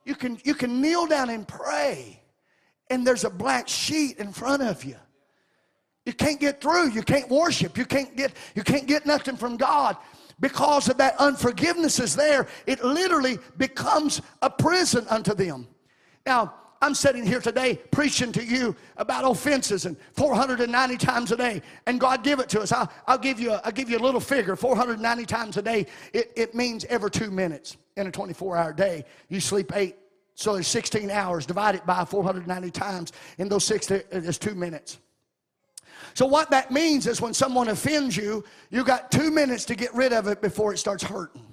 You can, you can kneel down and pray, and there's a black sheet in front of you. You can't get through. You can't worship. You can't get, you can't get nothing from God because of that unforgiveness is there, it literally becomes a prison unto them. Now, I'm sitting here today preaching to you about offenses and 490 times a day, and God give it to us. I'll, I'll give you a, I'll give you a little figure. 490 times a day, it, it means every two minutes in a 24-hour day. You sleep eight, so there's 16 hours. divided by 490 times. In those six, there's two minutes. So, what that means is when someone offends you, you got two minutes to get rid of it before it starts hurting.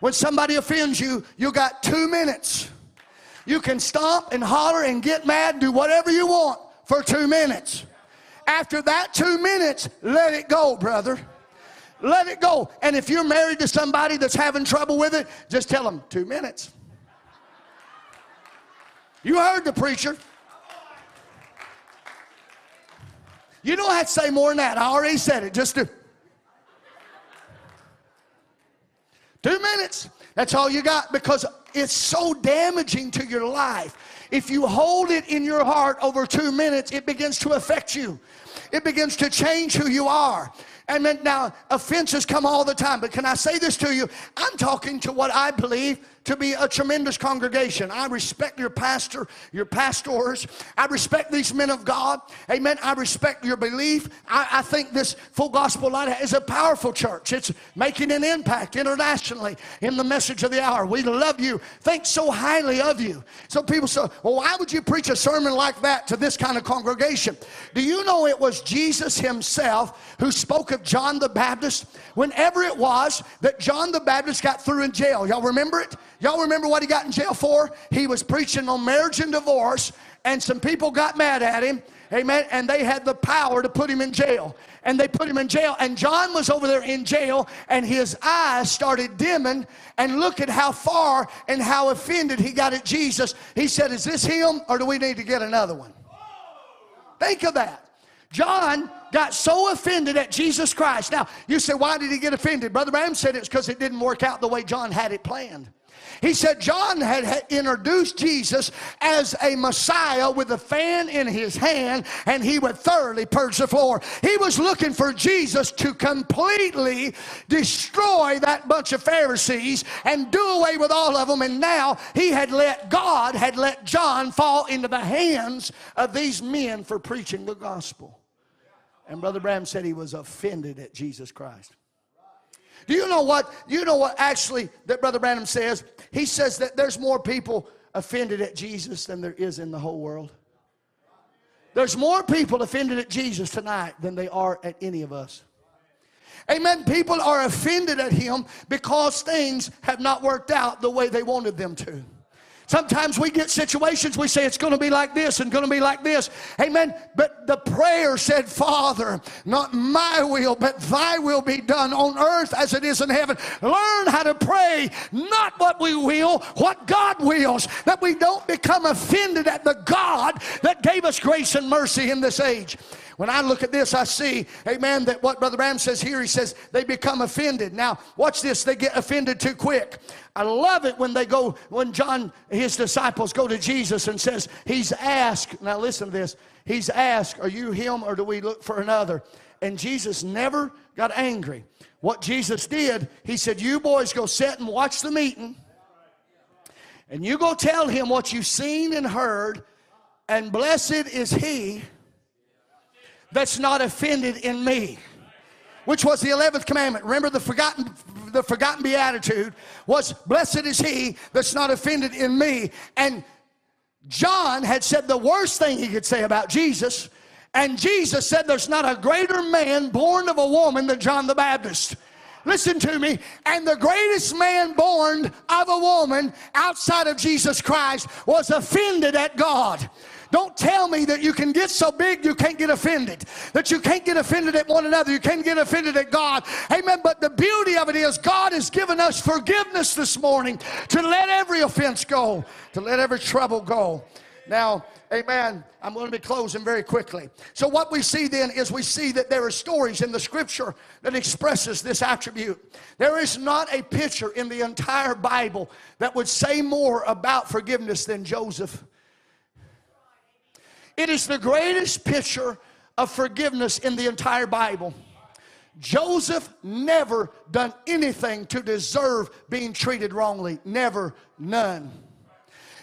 When somebody offends you, you got two minutes. You can stomp and holler and get mad, and do whatever you want for two minutes. After that two minutes, let it go, brother. Let it go. And if you're married to somebody that's having trouble with it, just tell them two minutes. You heard the preacher. You don't have to say more than that. I already said it. Just do. Two minutes. That's all you got because it's so damaging to your life. If you hold it in your heart over two minutes, it begins to affect you. It begins to change who you are. And then now offenses come all the time. But can I say this to you? I'm talking to what I believe to be a tremendous congregation. I respect your pastor, your pastors. I respect these men of God. Amen. I respect your belief. I, I think this Full Gospel Light is a powerful church. It's making an impact internationally in the message of the hour. We love you. Think so highly of you. So people say, well, why would you preach a sermon like that to this kind of congregation? Do you know it was Jesus himself who spoke of John the Baptist whenever it was that John the Baptist got through in jail? Y'all remember it? Y'all remember what he got in jail for? He was preaching on marriage and divorce, and some people got mad at him. Amen. And they had the power to put him in jail. And they put him in jail. And John was over there in jail, and his eyes started dimming. And look at how far and how offended he got at Jesus. He said, Is this him, or do we need to get another one? Think of that. John got so offended at Jesus Christ. Now, you say, why did he get offended? Brother Branham said it's because it didn't work out the way John had it planned. He said John had introduced Jesus as a Messiah with a fan in his hand and he would thoroughly purge the floor. He was looking for Jesus to completely destroy that bunch of Pharisees and do away with all of them. And now he had let God had let John fall into the hands of these men for preaching the gospel. And Brother Branham said he was offended at Jesus Christ. Do you know what? You know what actually that Brother Branham says? He says that there's more people offended at Jesus than there is in the whole world. There's more people offended at Jesus tonight than they are at any of us. Amen. People are offended at him because things have not worked out the way they wanted them to. Sometimes we get situations, we say it's going to be like this and going to be like this. Amen. But the prayer said, Father, not my will, but thy will be done on earth as it is in heaven. Learn how to pray, not what we will, what God wills, that we don't become offended at the God that gave us grace and mercy in this age. When I look at this, I see, amen, that what Brother Branham says here, he says they become offended. Now, watch this, they get offended too quick. I love it when they go, when John, his disciples go to Jesus and says, He's asked, now listen to this, He's asked, Are you him or do we look for another? And Jesus never got angry. What Jesus did, He said, You boys go sit and watch the meeting, and you go tell him what you've seen and heard, and blessed is He that's not offended in me. Which was the 11th commandment. Remember the forgotten the forgotten beatitude was blessed is he that's not offended in me. And john had said the worst thing he could say about jesus. And jesus said there's not a greater man born of a woman than john the baptist. Listen to me. And the greatest man born of a woman outside of Jesus Christ was offended at God. Don't tell me that you can get so big you can't get offended. That you can't get offended at one another. You can't get offended at God. Amen. But the beauty of it is God has given us forgiveness this morning to let every offense go, to let every trouble go. Now, Amen. I'm going to be closing very quickly. So what we see then is we see that there are stories in the scripture that expresses this attribute. There is not a picture in the entire Bible that would say more about forgiveness than Joseph. It is the greatest picture of forgiveness in the entire Bible. Joseph never done anything to deserve being treated wrongly. Never, none.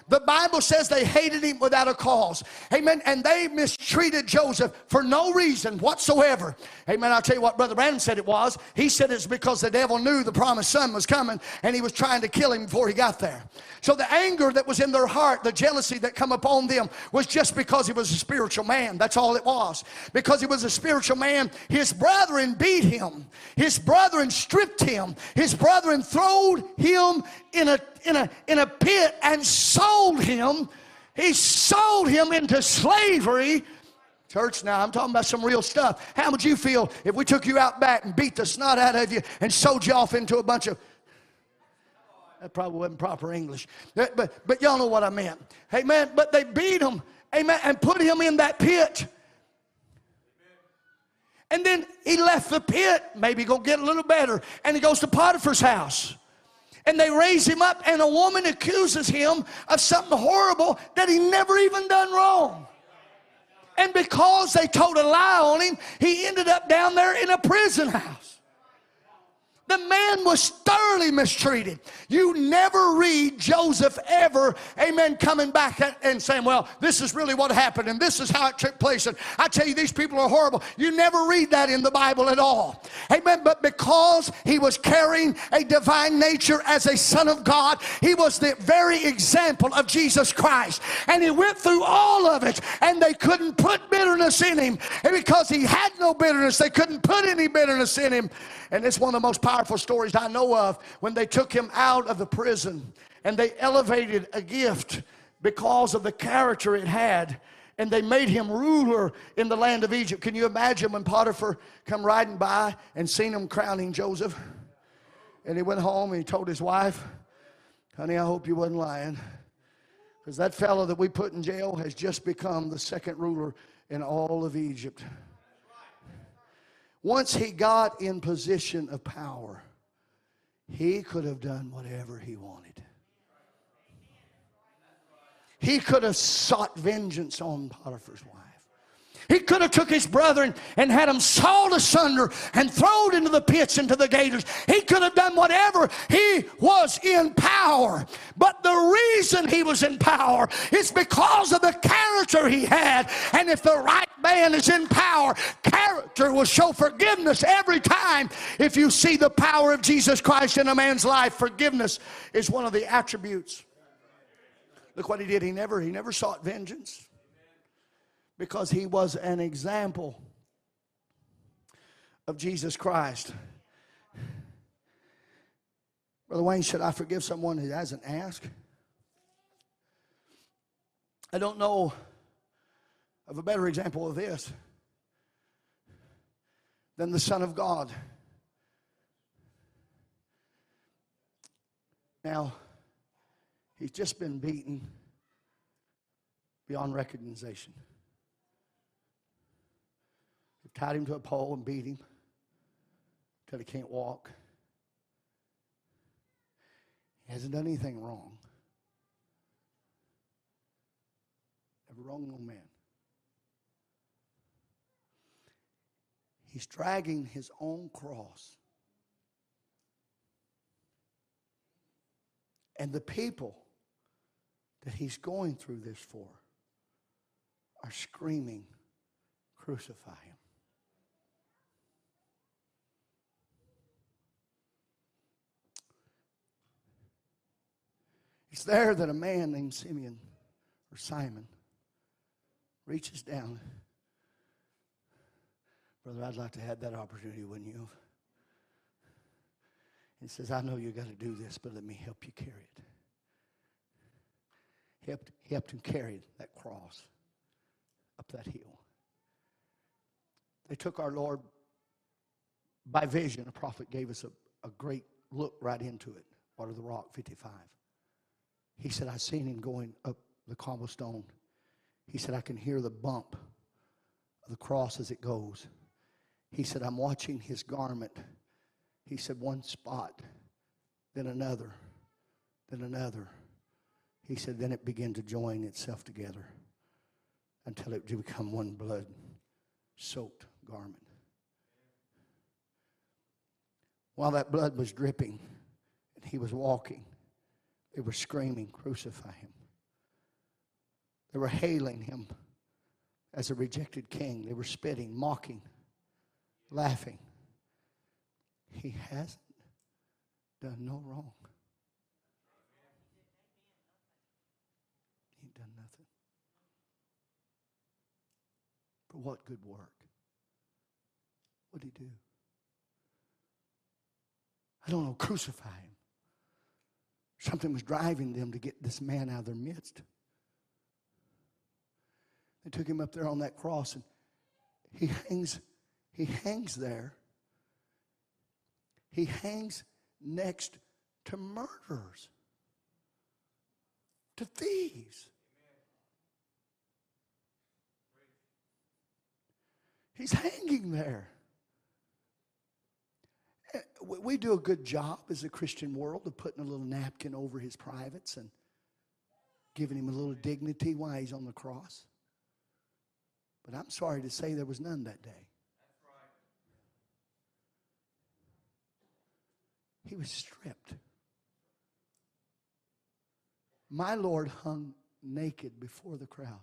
The Bible says they hated him without a cause. Amen. And they mistreated Joseph for no reason whatsoever. Amen. I'll tell you what Brother Branham said it was. He said it's because the devil knew the promised son was coming and he was trying to kill him before he got there. So the anger that was in their heart, the jealousy that come upon them was just because he was a spiritual man. That's all it was. Because he was a spiritual man, his brethren beat him. His brethren stripped him. His brethren throwed him in a, in a, in a pit and sold him. He sold him into slavery. Church, now I'm talking about some real stuff. How would you feel if we took you out back and beat the snot out of you and sold you off into a bunch of that probably wasn't proper English. But, but, but y'all know what I meant. Amen. but they beat him, amen, and put him in that pit. And then he left the pit, maybe go get a little better, and he goes to Potiphar's house and they raise him up, and a woman accuses him of something horrible that he never even done wrong. And because they told a lie on him, he ended up down there in a prison house. The man was thoroughly mistreated. You never read Joseph ever, amen, coming back and saying, Well, this is really what happened and this is how it took place. And I tell you, these people are horrible. You never read that in the Bible at all. Amen. But because he was carrying a divine nature as a son of God, he was the very example of Jesus Christ. And he went through all of it and they couldn't put bitterness in him. And because he had no bitterness, they couldn't put any bitterness in him. And it's one of the most powerful stories I know of when they took him out of the prison and they elevated a gift because of the character it had. and they made him ruler in the land of Egypt. Can you imagine when Potiphar come riding by and seen him crowning Joseph? And he went home and he told his wife, honey, I hope you wasn't lying. Because that fellow that we put in jail has just become the second ruler in all of Egypt. Once he got in position of power, he could have done whatever he wanted. He could have sought vengeance on Potiphar's wife. He could have took his brethren and had them sawed asunder and thrown into the pits, into the gators. He could have done whatever. He was in power. But the reason he was in power is because of the character he had. And if the right man is in power, character will show forgiveness every time. If you see the power of Jesus Christ in a man's life, forgiveness is one of the attributes. Look what he did. He never, he never sought vengeance because he was an example of Jesus Christ. Brother Wayne, should I forgive someone who hasn't asked? I don't know of a better example of this than the Son of God. Now, he's just been beaten beyond recognition tied him to a pole and beat him till he can't walk. He hasn't done anything wrong. Never wronged no man. He's dragging his own cross. And the people that he's going through this for are screaming, Crucify him. It's there that a man named Simeon or Simon reaches down. Brother, I'd like to have that opportunity, wouldn't you? He says, I know you got to do this, but let me help you carry it. He helped, he helped him carry that cross up that hill. They took our Lord by vision. A prophet gave us a, a great look right into it. Water the Rock 55. He said, I seen him going up the cobblestone. He said, I can hear the bump of the cross as it goes. He said, I'm watching his garment. He said, one spot, then another, then another. He said, then it began to join itself together until it become one blood soaked garment. While that blood was dripping and he was walking, they were screaming, Crucify him. They were hailing him as a rejected king. They were spitting, mocking, laughing. He hasn't done no wrong. He ain't done nothing. For what good work? What did he do? I don't know, crucify him. Something was driving them to get this man out of their midst. They took him up there on that cross and he hangs, he hangs there. He hangs next to murderers, to thieves. He's hanging there we do a good job as a Christian world of putting a little napkin over his privates and giving him a little dignity while he's on the cross. But I'm sorry to say there was none that day. He was stripped. My Lord hung naked before the crowd.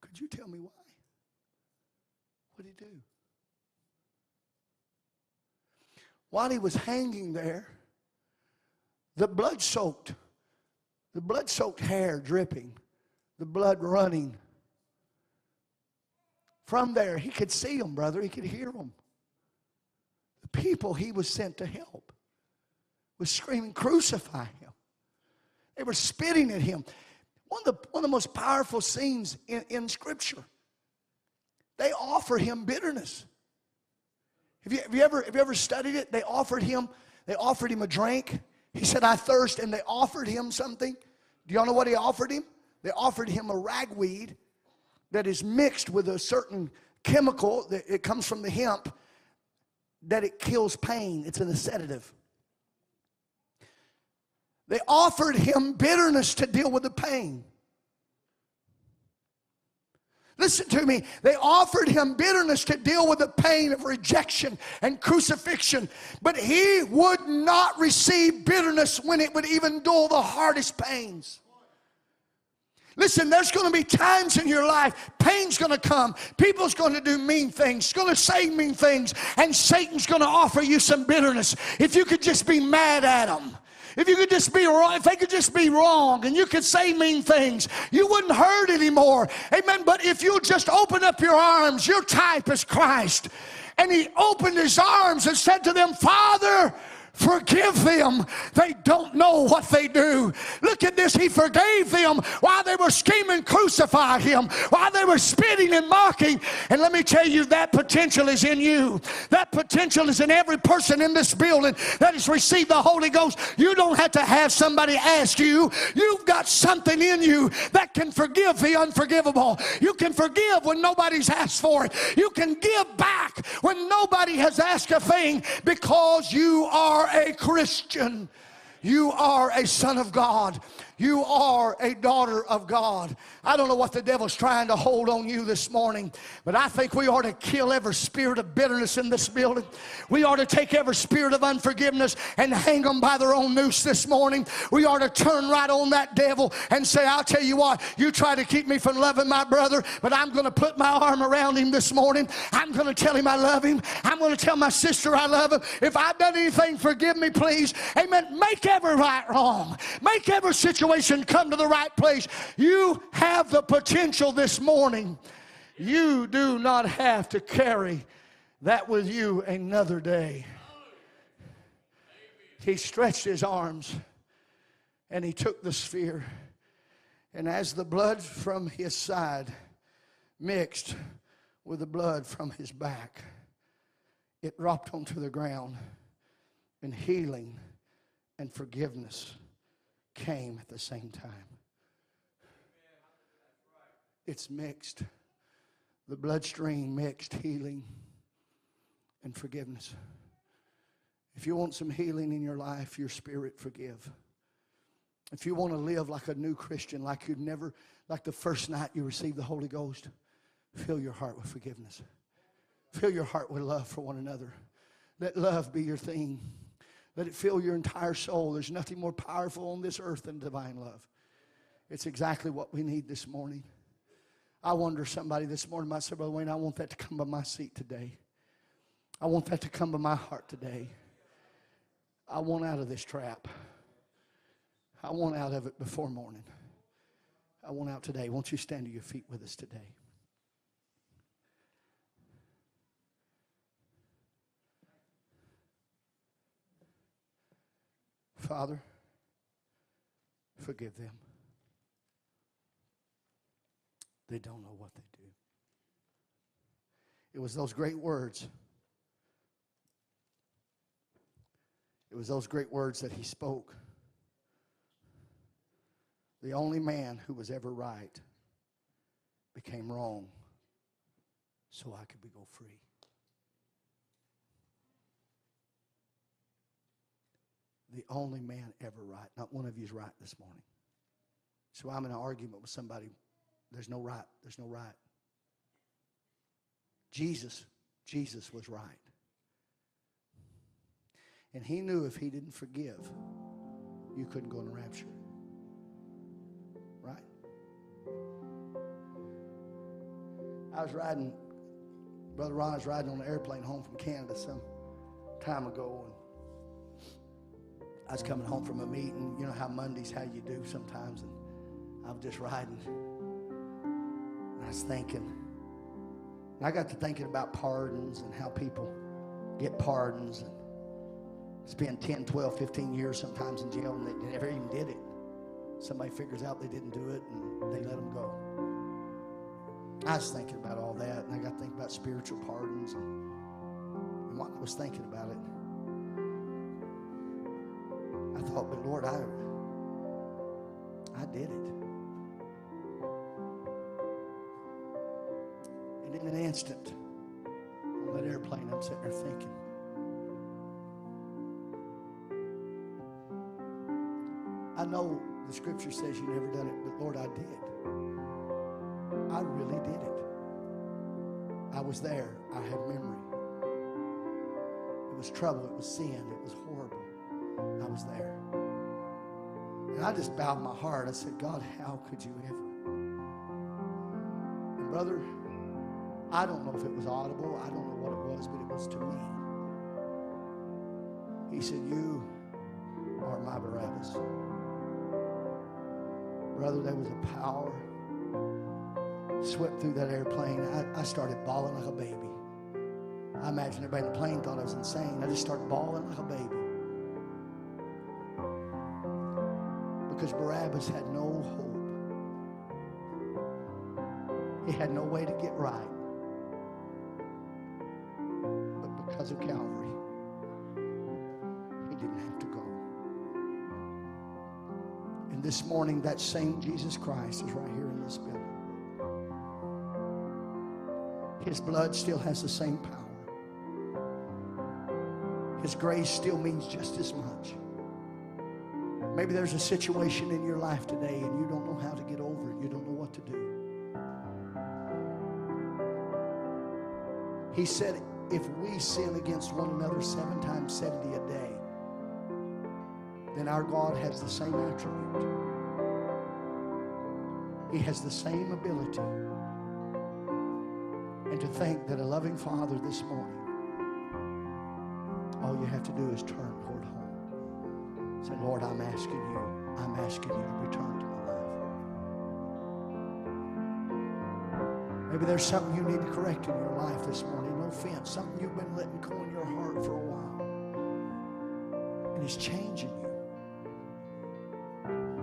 Could you tell me why? Did he do? While he was hanging there, the blood soaked, the blood soaked hair dripping, the blood running. From there, he could see them, brother. He could hear them. The people he was sent to help was screaming, Crucify him. They were spitting at him. One of the, one of the most powerful scenes in, in Scripture. They offer him bitterness. Have you, have you, ever, have you ever studied it? They offered him, they offered him a drink. He said, I thirst, and they offered him something. Do y'all know what he offered him? They offered him a ragweed that is mixed with a certain chemical that it comes from the hemp that it kills pain. It's an sedative. They offered him bitterness to deal with the pain. Listen to me. They offered him bitterness to deal with the pain of rejection and crucifixion, but he would not receive bitterness when it would even dull the hardest pains. Listen, there's going to be times in your life, pain's going to come. People's going to do mean things, going to say mean things, and Satan's going to offer you some bitterness. If you could just be mad at them. If you could just be wrong, if they could just be wrong and you could say mean things, you wouldn't hurt anymore. Amen. But if you just open up your arms, your type is Christ. And he opened his arms and said to them, Father, Forgive them. They don't know what they do. Look at this. He forgave them while they were scheming, crucify him, while they were spitting and mocking. And let me tell you, that potential is in you. That potential is in every person in this building that has received the Holy Ghost. You don't have to have somebody ask you. You've got something in you that can forgive the unforgivable. You can forgive when nobody's asked for it. You can give back when nobody has asked a thing because you are are a Christian. You are a son of God. You are a daughter of God. I don't know what the devil's trying to hold on you this morning, but I think we ought to kill every spirit of bitterness in this building. We ought to take every spirit of unforgiveness and hang them by their own noose this morning. We ought to turn right on that devil and say, I'll tell you what, you try to keep me from loving my brother, but I'm going to put my arm around him this morning. I'm going to tell him I love him. I'm going to tell my sister I love him. If I've done anything, forgive me, please. Amen. Make every right wrong. Make every situation situation come to the right place. You have the potential this morning. You do not have to carry that with you another day. He stretched his arms and he took the sphere. And as the blood from his side mixed with the blood from his back, it dropped onto the ground, and healing and forgiveness came at the same time. It's mixed. The bloodstream mixed healing and forgiveness. If you want some healing in your life, your spirit forgive. If you want to live like a new Christian, like you've never, like the first night you received the Holy Ghost, fill your heart with forgiveness. Fill your heart with love for one another. Let love be your theme. Let it fill your entire soul. There's nothing more powerful on this earth than divine love. It's exactly what we need this morning. I wonder somebody this morning might say, Brother Wayne, I want that to come by my seat today. I want that to come by my heart today. I want out of this trap. I want out of it before morning. I want out today. Won't you stand to your feet with us today? Father, forgive them. They don't know what they do. It was those great words. It was those great words that he spoke. The only man who was ever right became wrong so I could be go free. the only man ever right. Not one of you is right this morning. So I'm in an argument with somebody. There's no right. There's no right. Jesus, Jesus was right. And he knew if he didn't forgive, you couldn't go in the rapture. Right? I was riding, Brother Ron was riding on an airplane home from Canada some time ago. and I was coming home from a meeting. You know how Mondays, how you do sometimes. And I was just riding. I was thinking. I got to thinking about pardons and how people get pardons and spend 10, 12, 15 years sometimes in jail and they never even did it. somebody figures out they didn't do it and they let them go. I was thinking about all that, and I got to think about spiritual pardons. And, and while I was thinking about it, I thought, but Lord, I, I did it. And in an instant, on that airplane, I'm sitting there thinking, I know the scripture says you never done it, but Lord, I did. I really did it. I was there. I have memory. It was trouble. It was sin. It was horrible. I was there. And I just bowed my heart. I said, God, how could you ever? And brother, I don't know if it was audible. I don't know what it was, but it was to me. He said, You are my Barabbas. Brother, there was a power swept through that airplane. I, I started bawling like a baby. I imagine everybody in the plane thought I was insane. I just started bawling like a baby. Because Barabbas had no hope. He had no way to get right. Because of Calvary, he didn't have to go. And this morning, that same Jesus Christ is right here in this building. His blood still has the same power. His grace still means just as much. Maybe there's a situation in your life today and you don't know how to get over it. You don't know what to do. He said, if we sin against one another seven times 70 a day, then our God has the same attribute. He has the same ability. And to think that a loving Father this morning, all you have to do is turn toward home. Say, Lord, I'm asking you, I'm asking you to return to my life. Maybe there's something you need to correct in your life this morning. Offense. Something you've been letting go in your heart for a while. And it's changing you.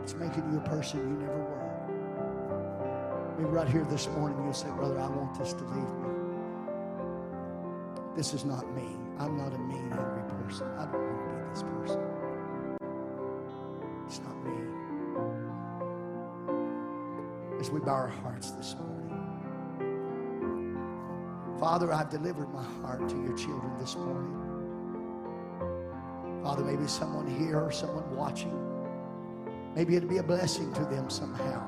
It's making you a person you never were. Maybe right here this morning you'll say, Brother, I want this to leave me. This is not me. I'm not a mean, angry person. I don't want to be this person. It's not me. As we bow our hearts this morning. Father, I've delivered my heart to your children this morning. Father, maybe someone here or someone watching, maybe it'd be a blessing to them somehow.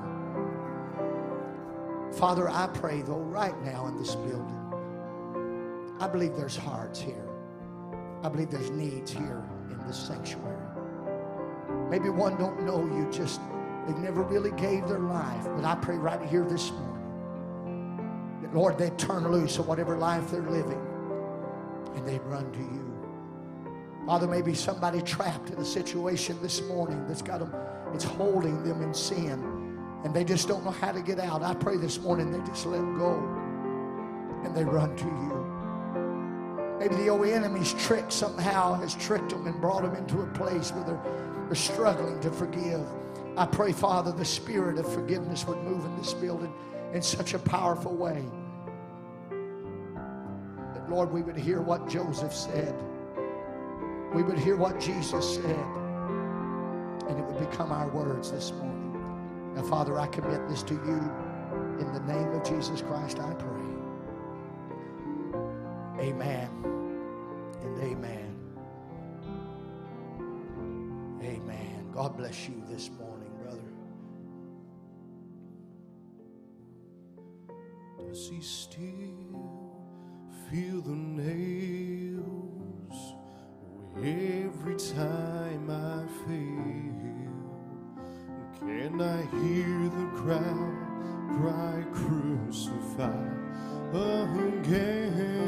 Father, I pray, though, right now in this building, I believe there's hearts here. I believe there's needs here in this sanctuary. Maybe one don't know you just, they've never really gave their life, but I pray right here this morning Lord, they'd turn loose of whatever life they're living and they'd run to you. Father, maybe somebody trapped in a situation this morning that's got them, it's holding them in sin and they just don't know how to get out. I pray this morning they just let go and they run to you. Maybe the old enemy's trick somehow has tricked them and brought them into a place where they're, they're struggling to forgive. I pray, Father, the spirit of forgiveness would move in this building in such a powerful way. Lord, we would hear what Joseph said. We would hear what Jesus said. And it would become our words this morning. Now, Father, I commit this to you. In the name of Jesus Christ, I pray. Amen and amen. Amen. God bless you this morning, brother. Does he still feel the nails every time I fail? Can I hear the crowd cry crucify again?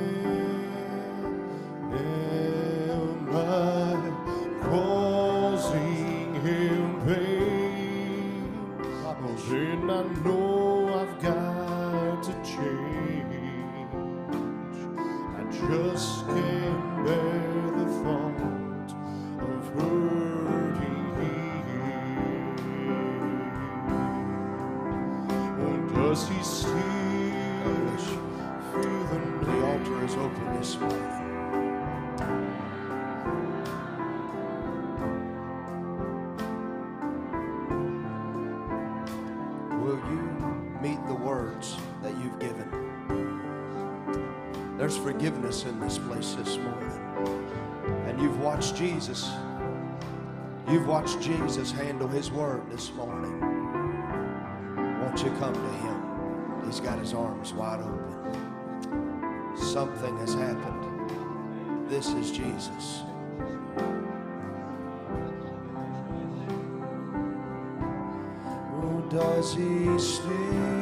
You've watched Jesus handle his word this morning. Won't you come to him? He's got his arms wide open. Something has happened. This is Jesus. Oh, does he still?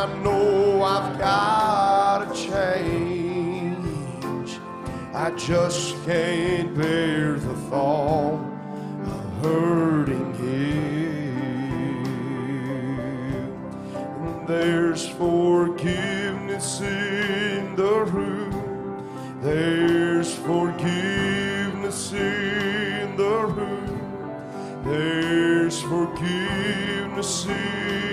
I know I've got to change. I just can't bear the thought of hurting you. And there's forgiveness in the room. There's forgiveness in the room. There's forgiveness in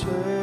Oh,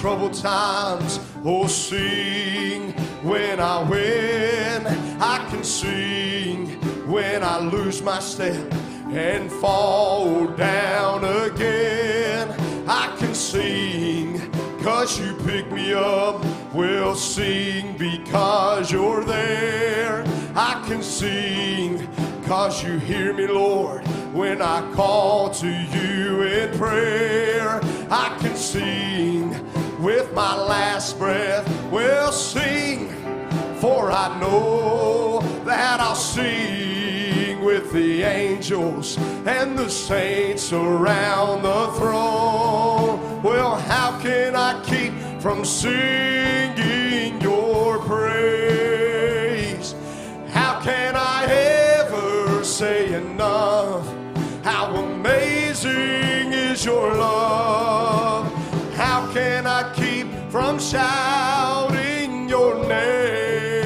troubled times, or sing when I win. I can sing when I lose my step and fall down again. I can sing cause you pick me up. We'll sing because you're there. I can sing cause you hear me, Lord, when I call to you in prayer. I can sing with my last breath. We'll sing for I know that I'll sing with the angels and the saints around the throne. Well, how can I keep from singing your praise? How can I ever say enough? How amazing is your love? From shouting your name?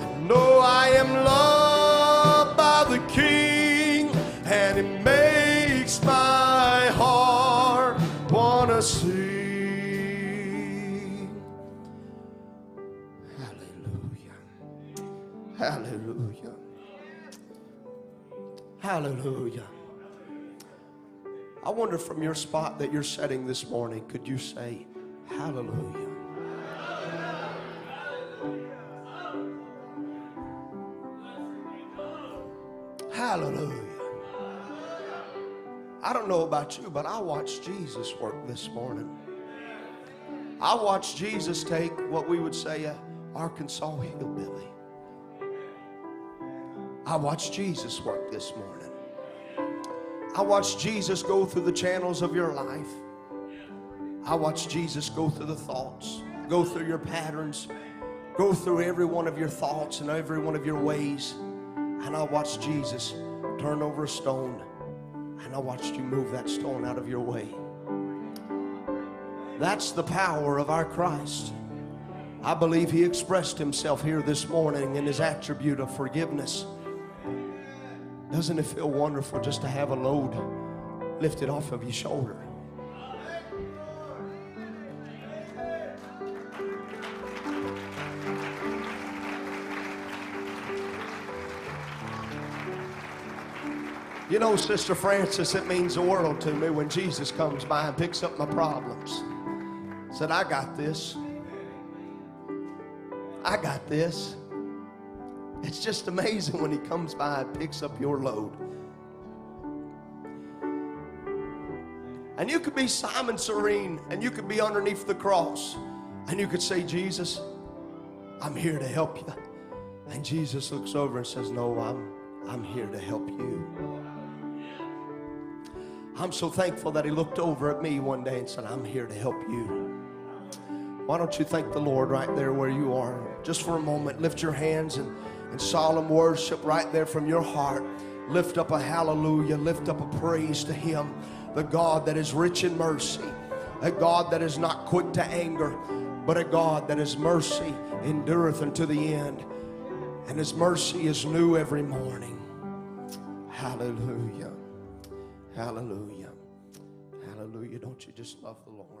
I know I am loved by the King, and it makes my heart wanna sing. Hallelujah. Hallelujah. Hallelujah. I wonder from your spot that you're setting this morning, could you say, Hallelujah? Hallelujah. I don't know about you, but I watched Jesus work this morning. I watched Jesus take what we would say a Arkansas hillbilly. I watched Jesus work this morning. I watched Jesus go through the channels of your life. I watched Jesus go through the thoughts, go through your patterns, go through every one of your thoughts and every one of your ways. And I watched Jesus turn over a stone, and I watched you move that stone out of your way. That's the power of our Christ. I believe he expressed himself here this morning in his attribute of forgiveness. Doesn't it feel wonderful just to have a load lifted off of your shoulder? You know, Sister Francis, it means the world to me when Jesus comes by and picks up my problems. Said, I got this. I got this. It's just amazing when he comes by and picks up your load. And you could be Simon Cyrene and you could be underneath the cross and you could say, Jesus, I'm here to help you. And Jesus looks over and says, No, I'm, I'm here to help you. I'm so thankful that he looked over at me one day and said, I'm here to help you. Why don't you thank the Lord right there where you are? Just for a moment, lift your hands and in solemn worship right there from your heart. Lift up a hallelujah, lift up a praise to Him, the God that is rich in mercy, a God that is not quick to anger, but a God that is mercy endureth unto the end, and His mercy is new every morning. Hallelujah. Hallelujah. Hallelujah. Don't you just love the Lord?